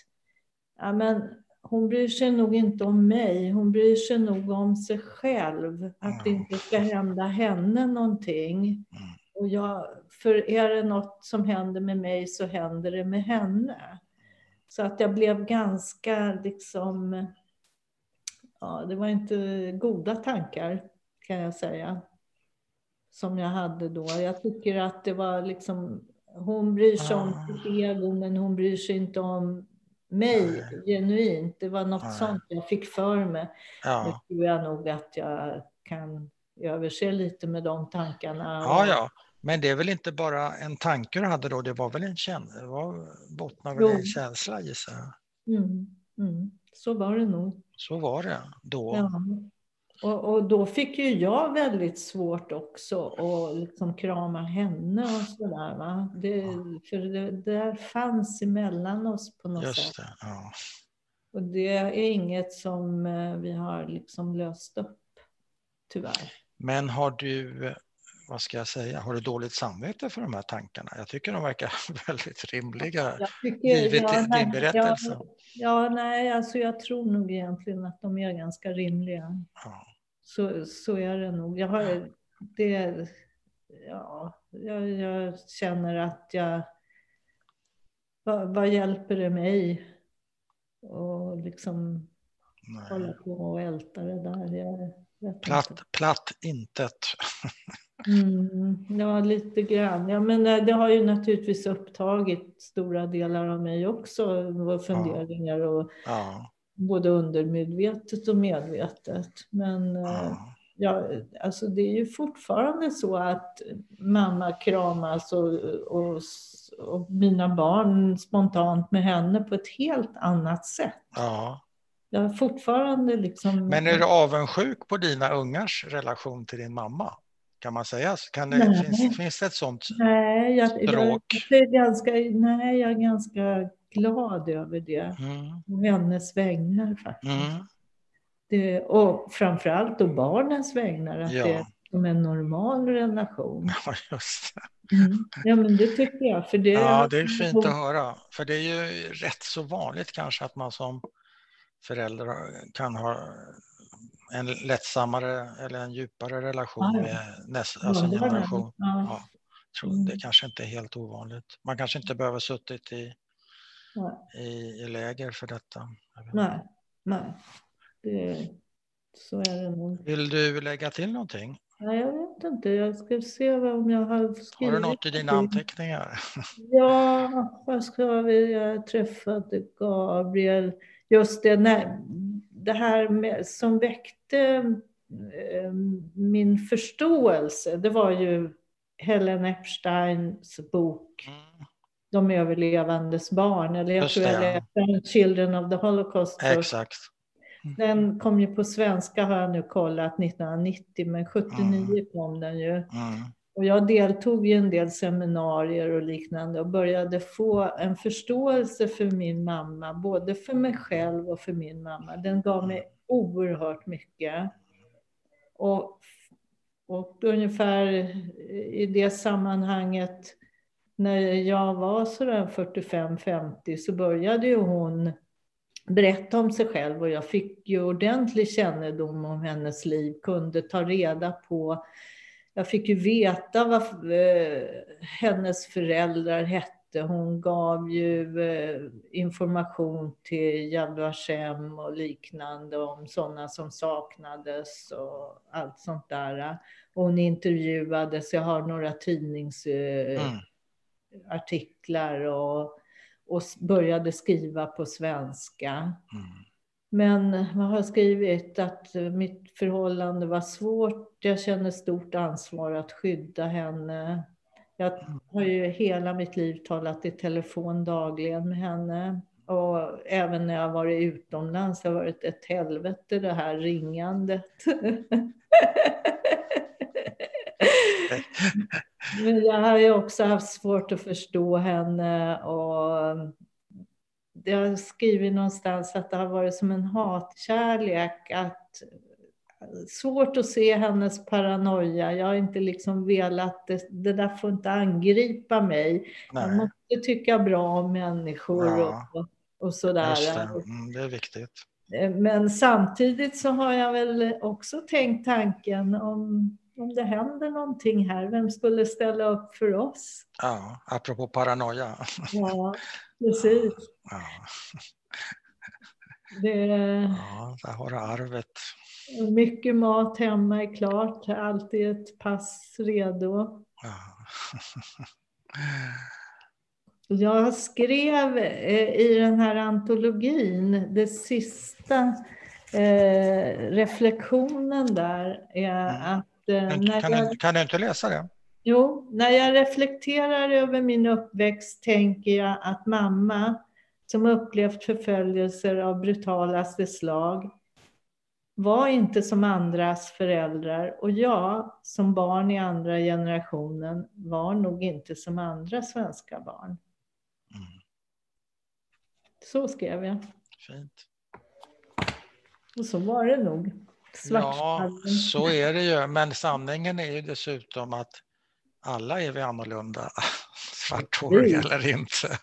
ja, men hon bryr sig nog inte om mig, hon bryr sig nog om sig själv. Att det inte ska hända henne någonting. Mm. Och jag, för är det något som händer med mig så händer det med henne. Så att jag blev ganska liksom, ja det var inte goda tankar kan jag säga. Som jag hade då. Jag tycker att det var liksom, hon bryr sig om ah. sitt ego men hon bryr sig inte om mig genuint. Det var något Nej. sånt jag fick för mig. Ja. Nu tror jag nog att jag kan överse lite med de tankarna. Ja, ja. Men det är väl inte bara en tanke du hade då, det var väl en känsla, det var, bottnar väl en känsla gissar jag? Mm, mm. Så var det nog. Så var det då. Ja. Och, och, då fick ju jag väldigt svårt också att liksom krama henne och sådär. Va? Det, för det där fanns emellan oss på något Just sätt. Det, ja. Och det är inget som eh, vi har liksom löst upp, tyvärr. Men har du, vad ska jag säga, har du dåligt samvete för de här tankarna? Jag tycker de verkar väldigt rimliga, tycker, givet ja, din berättelse. Ja, ja, nej, alltså jag tror nog egentligen att de är ganska rimliga. Ja. Så, så är det nog. Jag, har, det, ja, jag, jag känner att jag... Vad, vad hjälper det mig att liksom Nej. hålla på och älta det där? Jag, platt, inte. platt intet. mm, ja, lite grann. Ja, men det har ju naturligtvis upptagit stora delar av mig också, och funderingar och ja både undermedvetet och medvetet. Men ja. ja, alltså det är ju fortfarande så att mamma kramas och, och, och mina barn spontant med henne på ett helt annat sätt. Ja. Jag fortfarande liksom... Men är du avundsjuk på dina ungars relation till din mamma? Kan man säga? Kan det, finns, finns det ett sånt nej, jag, språk? Jag, är ganska, nej, jag är ganska glad över det. Mm. hennes vägnar faktiskt. Mm. Det, och framförallt då barnens vägnar, att ja. det är som en normal relation. Ja, just det. Mm. Ja, men det tycker jag. För det, ja, det är fint att höra. För det är ju rätt så vanligt kanske att man som förälder kan ha en lättsammare eller en djupare relation ja, med nästa alltså generation. Ja. Ja, det mm. kanske inte är helt ovanligt. Man kanske inte behöver suttit i i, i läger för detta. Nej, nej. Det, så är det nog. Vill du lägga till någonting? Nej, jag vet inte. Jag ska se om jag har skrivit. Har du något i dina anteckningar? Ja, vad ska vi? Jag träffade Gabriel. Just det, när, det här med, som väckte eh, min förståelse, det var ju Helen Epsteins bok mm de överlevandes barn. Eller jag Just tror jag läste Children of the Holocaust. Exakt. Mm. Den kom ju på svenska har jag nu kollat 1990, men 79 mm. kom den ju. Mm. Och jag deltog i en del seminarier och liknande och började få en förståelse för min mamma, både för mig själv och för min mamma. Den gav mig oerhört mycket. Och, och ungefär i det sammanhanget när jag var sådär 45-50 så började ju hon berätta om sig själv och jag fick ju ordentlig kännedom om hennes liv, kunde ta reda på jag fick ju veta vad eh, hennes föräldrar hette. Hon gav ju eh, information till Yad Vashem och liknande om sådana som saknades och allt sånt där. Och hon intervjuades, jag har några tidningsartiklar mm. och, och började skriva på svenska. Mm. Men vad har jag skrivit? Att mitt förhållande var svårt. Jag känner stort ansvar att skydda henne. Jag har ju hela mitt liv talat i telefon dagligen med henne. Och även när jag varit utomlands det har varit ett helvete det här ringandet. Men jag har ju också haft svårt att förstå henne och jag har skrivit någonstans att det har varit som en hatkärlek. Att, svårt att se hennes paranoia. Jag har inte liksom velat, det, det där får inte angripa mig. Nej. Jag måste tycka bra om människor ja. och, och sådär. Det. Mm, det är viktigt. Eh, men samtidigt så har jag väl också tänkt tanken om, om det händer någonting här, vem skulle ställa upp för oss? Ja, apropå paranoia. Ja, precis. Ja. Det, ja, där har du arvet. Mycket mat hemma är klart, alltid ett pass redo. Ja. Jag skrev eh, i den här antologin, det sista eh, reflektionen där är mm. att... Eh, kan, jag, kan du inte läsa det? Jo, när jag reflekterar över min uppväxt tänker jag att mamma, som upplevt förföljelser av brutalaste slag, var inte som andras föräldrar och jag, som barn i andra generationen, var nog inte som andra svenska barn. Mm. Så skrev jag. Fint. Och så var det nog. Ja, så är det ju. Men sanningen är ju dessutom att alla är vi annorlunda, svarthåriga eller inte.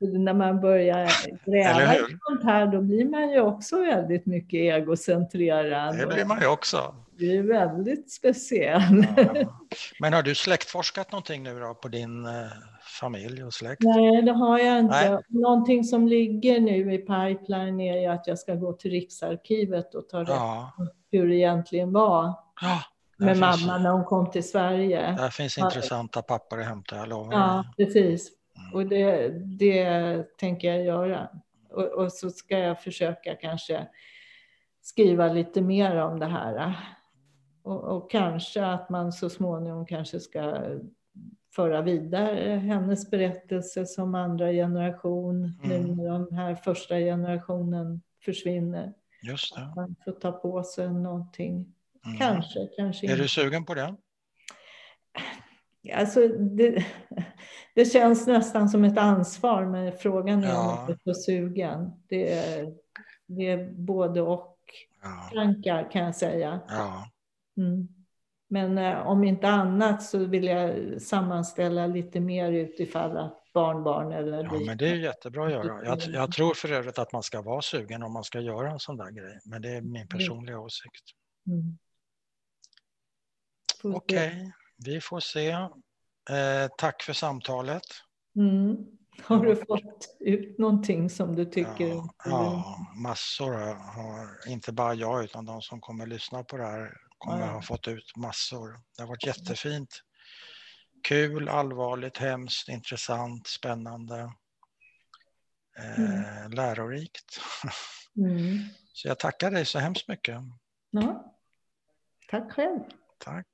När man börjar gräva i sånt här då blir man ju också väldigt mycket egocentrerad. Det blir man ju också. Det är väldigt speciell. Ja. Men har du släktforskat någonting nu då på din eh, familj och släkt? Nej, det har jag inte. Nej. Någonting som ligger nu i pipeline är ju att jag ska gå till Riksarkivet och ta reda på hur det egentligen var. Ja med mamma när hon kom till Sverige. Där finns intressanta papper att hämta, jag lovar. Ja, precis. Och det, det tänker jag göra. Och, och, så ska jag försöka kanske skriva lite mer om det här. Och, och, kanske att man så småningom kanske ska föra vidare hennes berättelse som andra generation, mm. nu när den här första generationen försvinner. Just det. Att man får ta på sig någonting Mm. Kanske, kanske Är du sugen på det? Alltså, det, det, känns nästan som ett ansvar, men frågan är ja. om jag är så sugen. Det är, det är både och ja. tankar kan jag säga. Ja. Mm. Men eh, om inte annat så vill jag sammanställa lite mer utifall att barnbarn eller... Ja, men det är jättebra att göra. Jag, jag, tror för övrigt att man ska vara sugen om man ska göra en sån där grej. Men det är min mm. personliga åsikt. Mm. Okej, okay. Vi får se. Eh, tack för samtalet. Mm. Har du fått ut någonting som du tycker? Ja, ja massor. Har, inte bara jag utan de som kommer lyssna på det här kommer ja. ha fått ut massor. Det har varit jättefint. Kul, allvarligt, hemskt, intressant, spännande. Eh, mm. Lärorikt. Mm. Så jag tackar dig så hemskt mycket. Ja. Tack själv. Tack.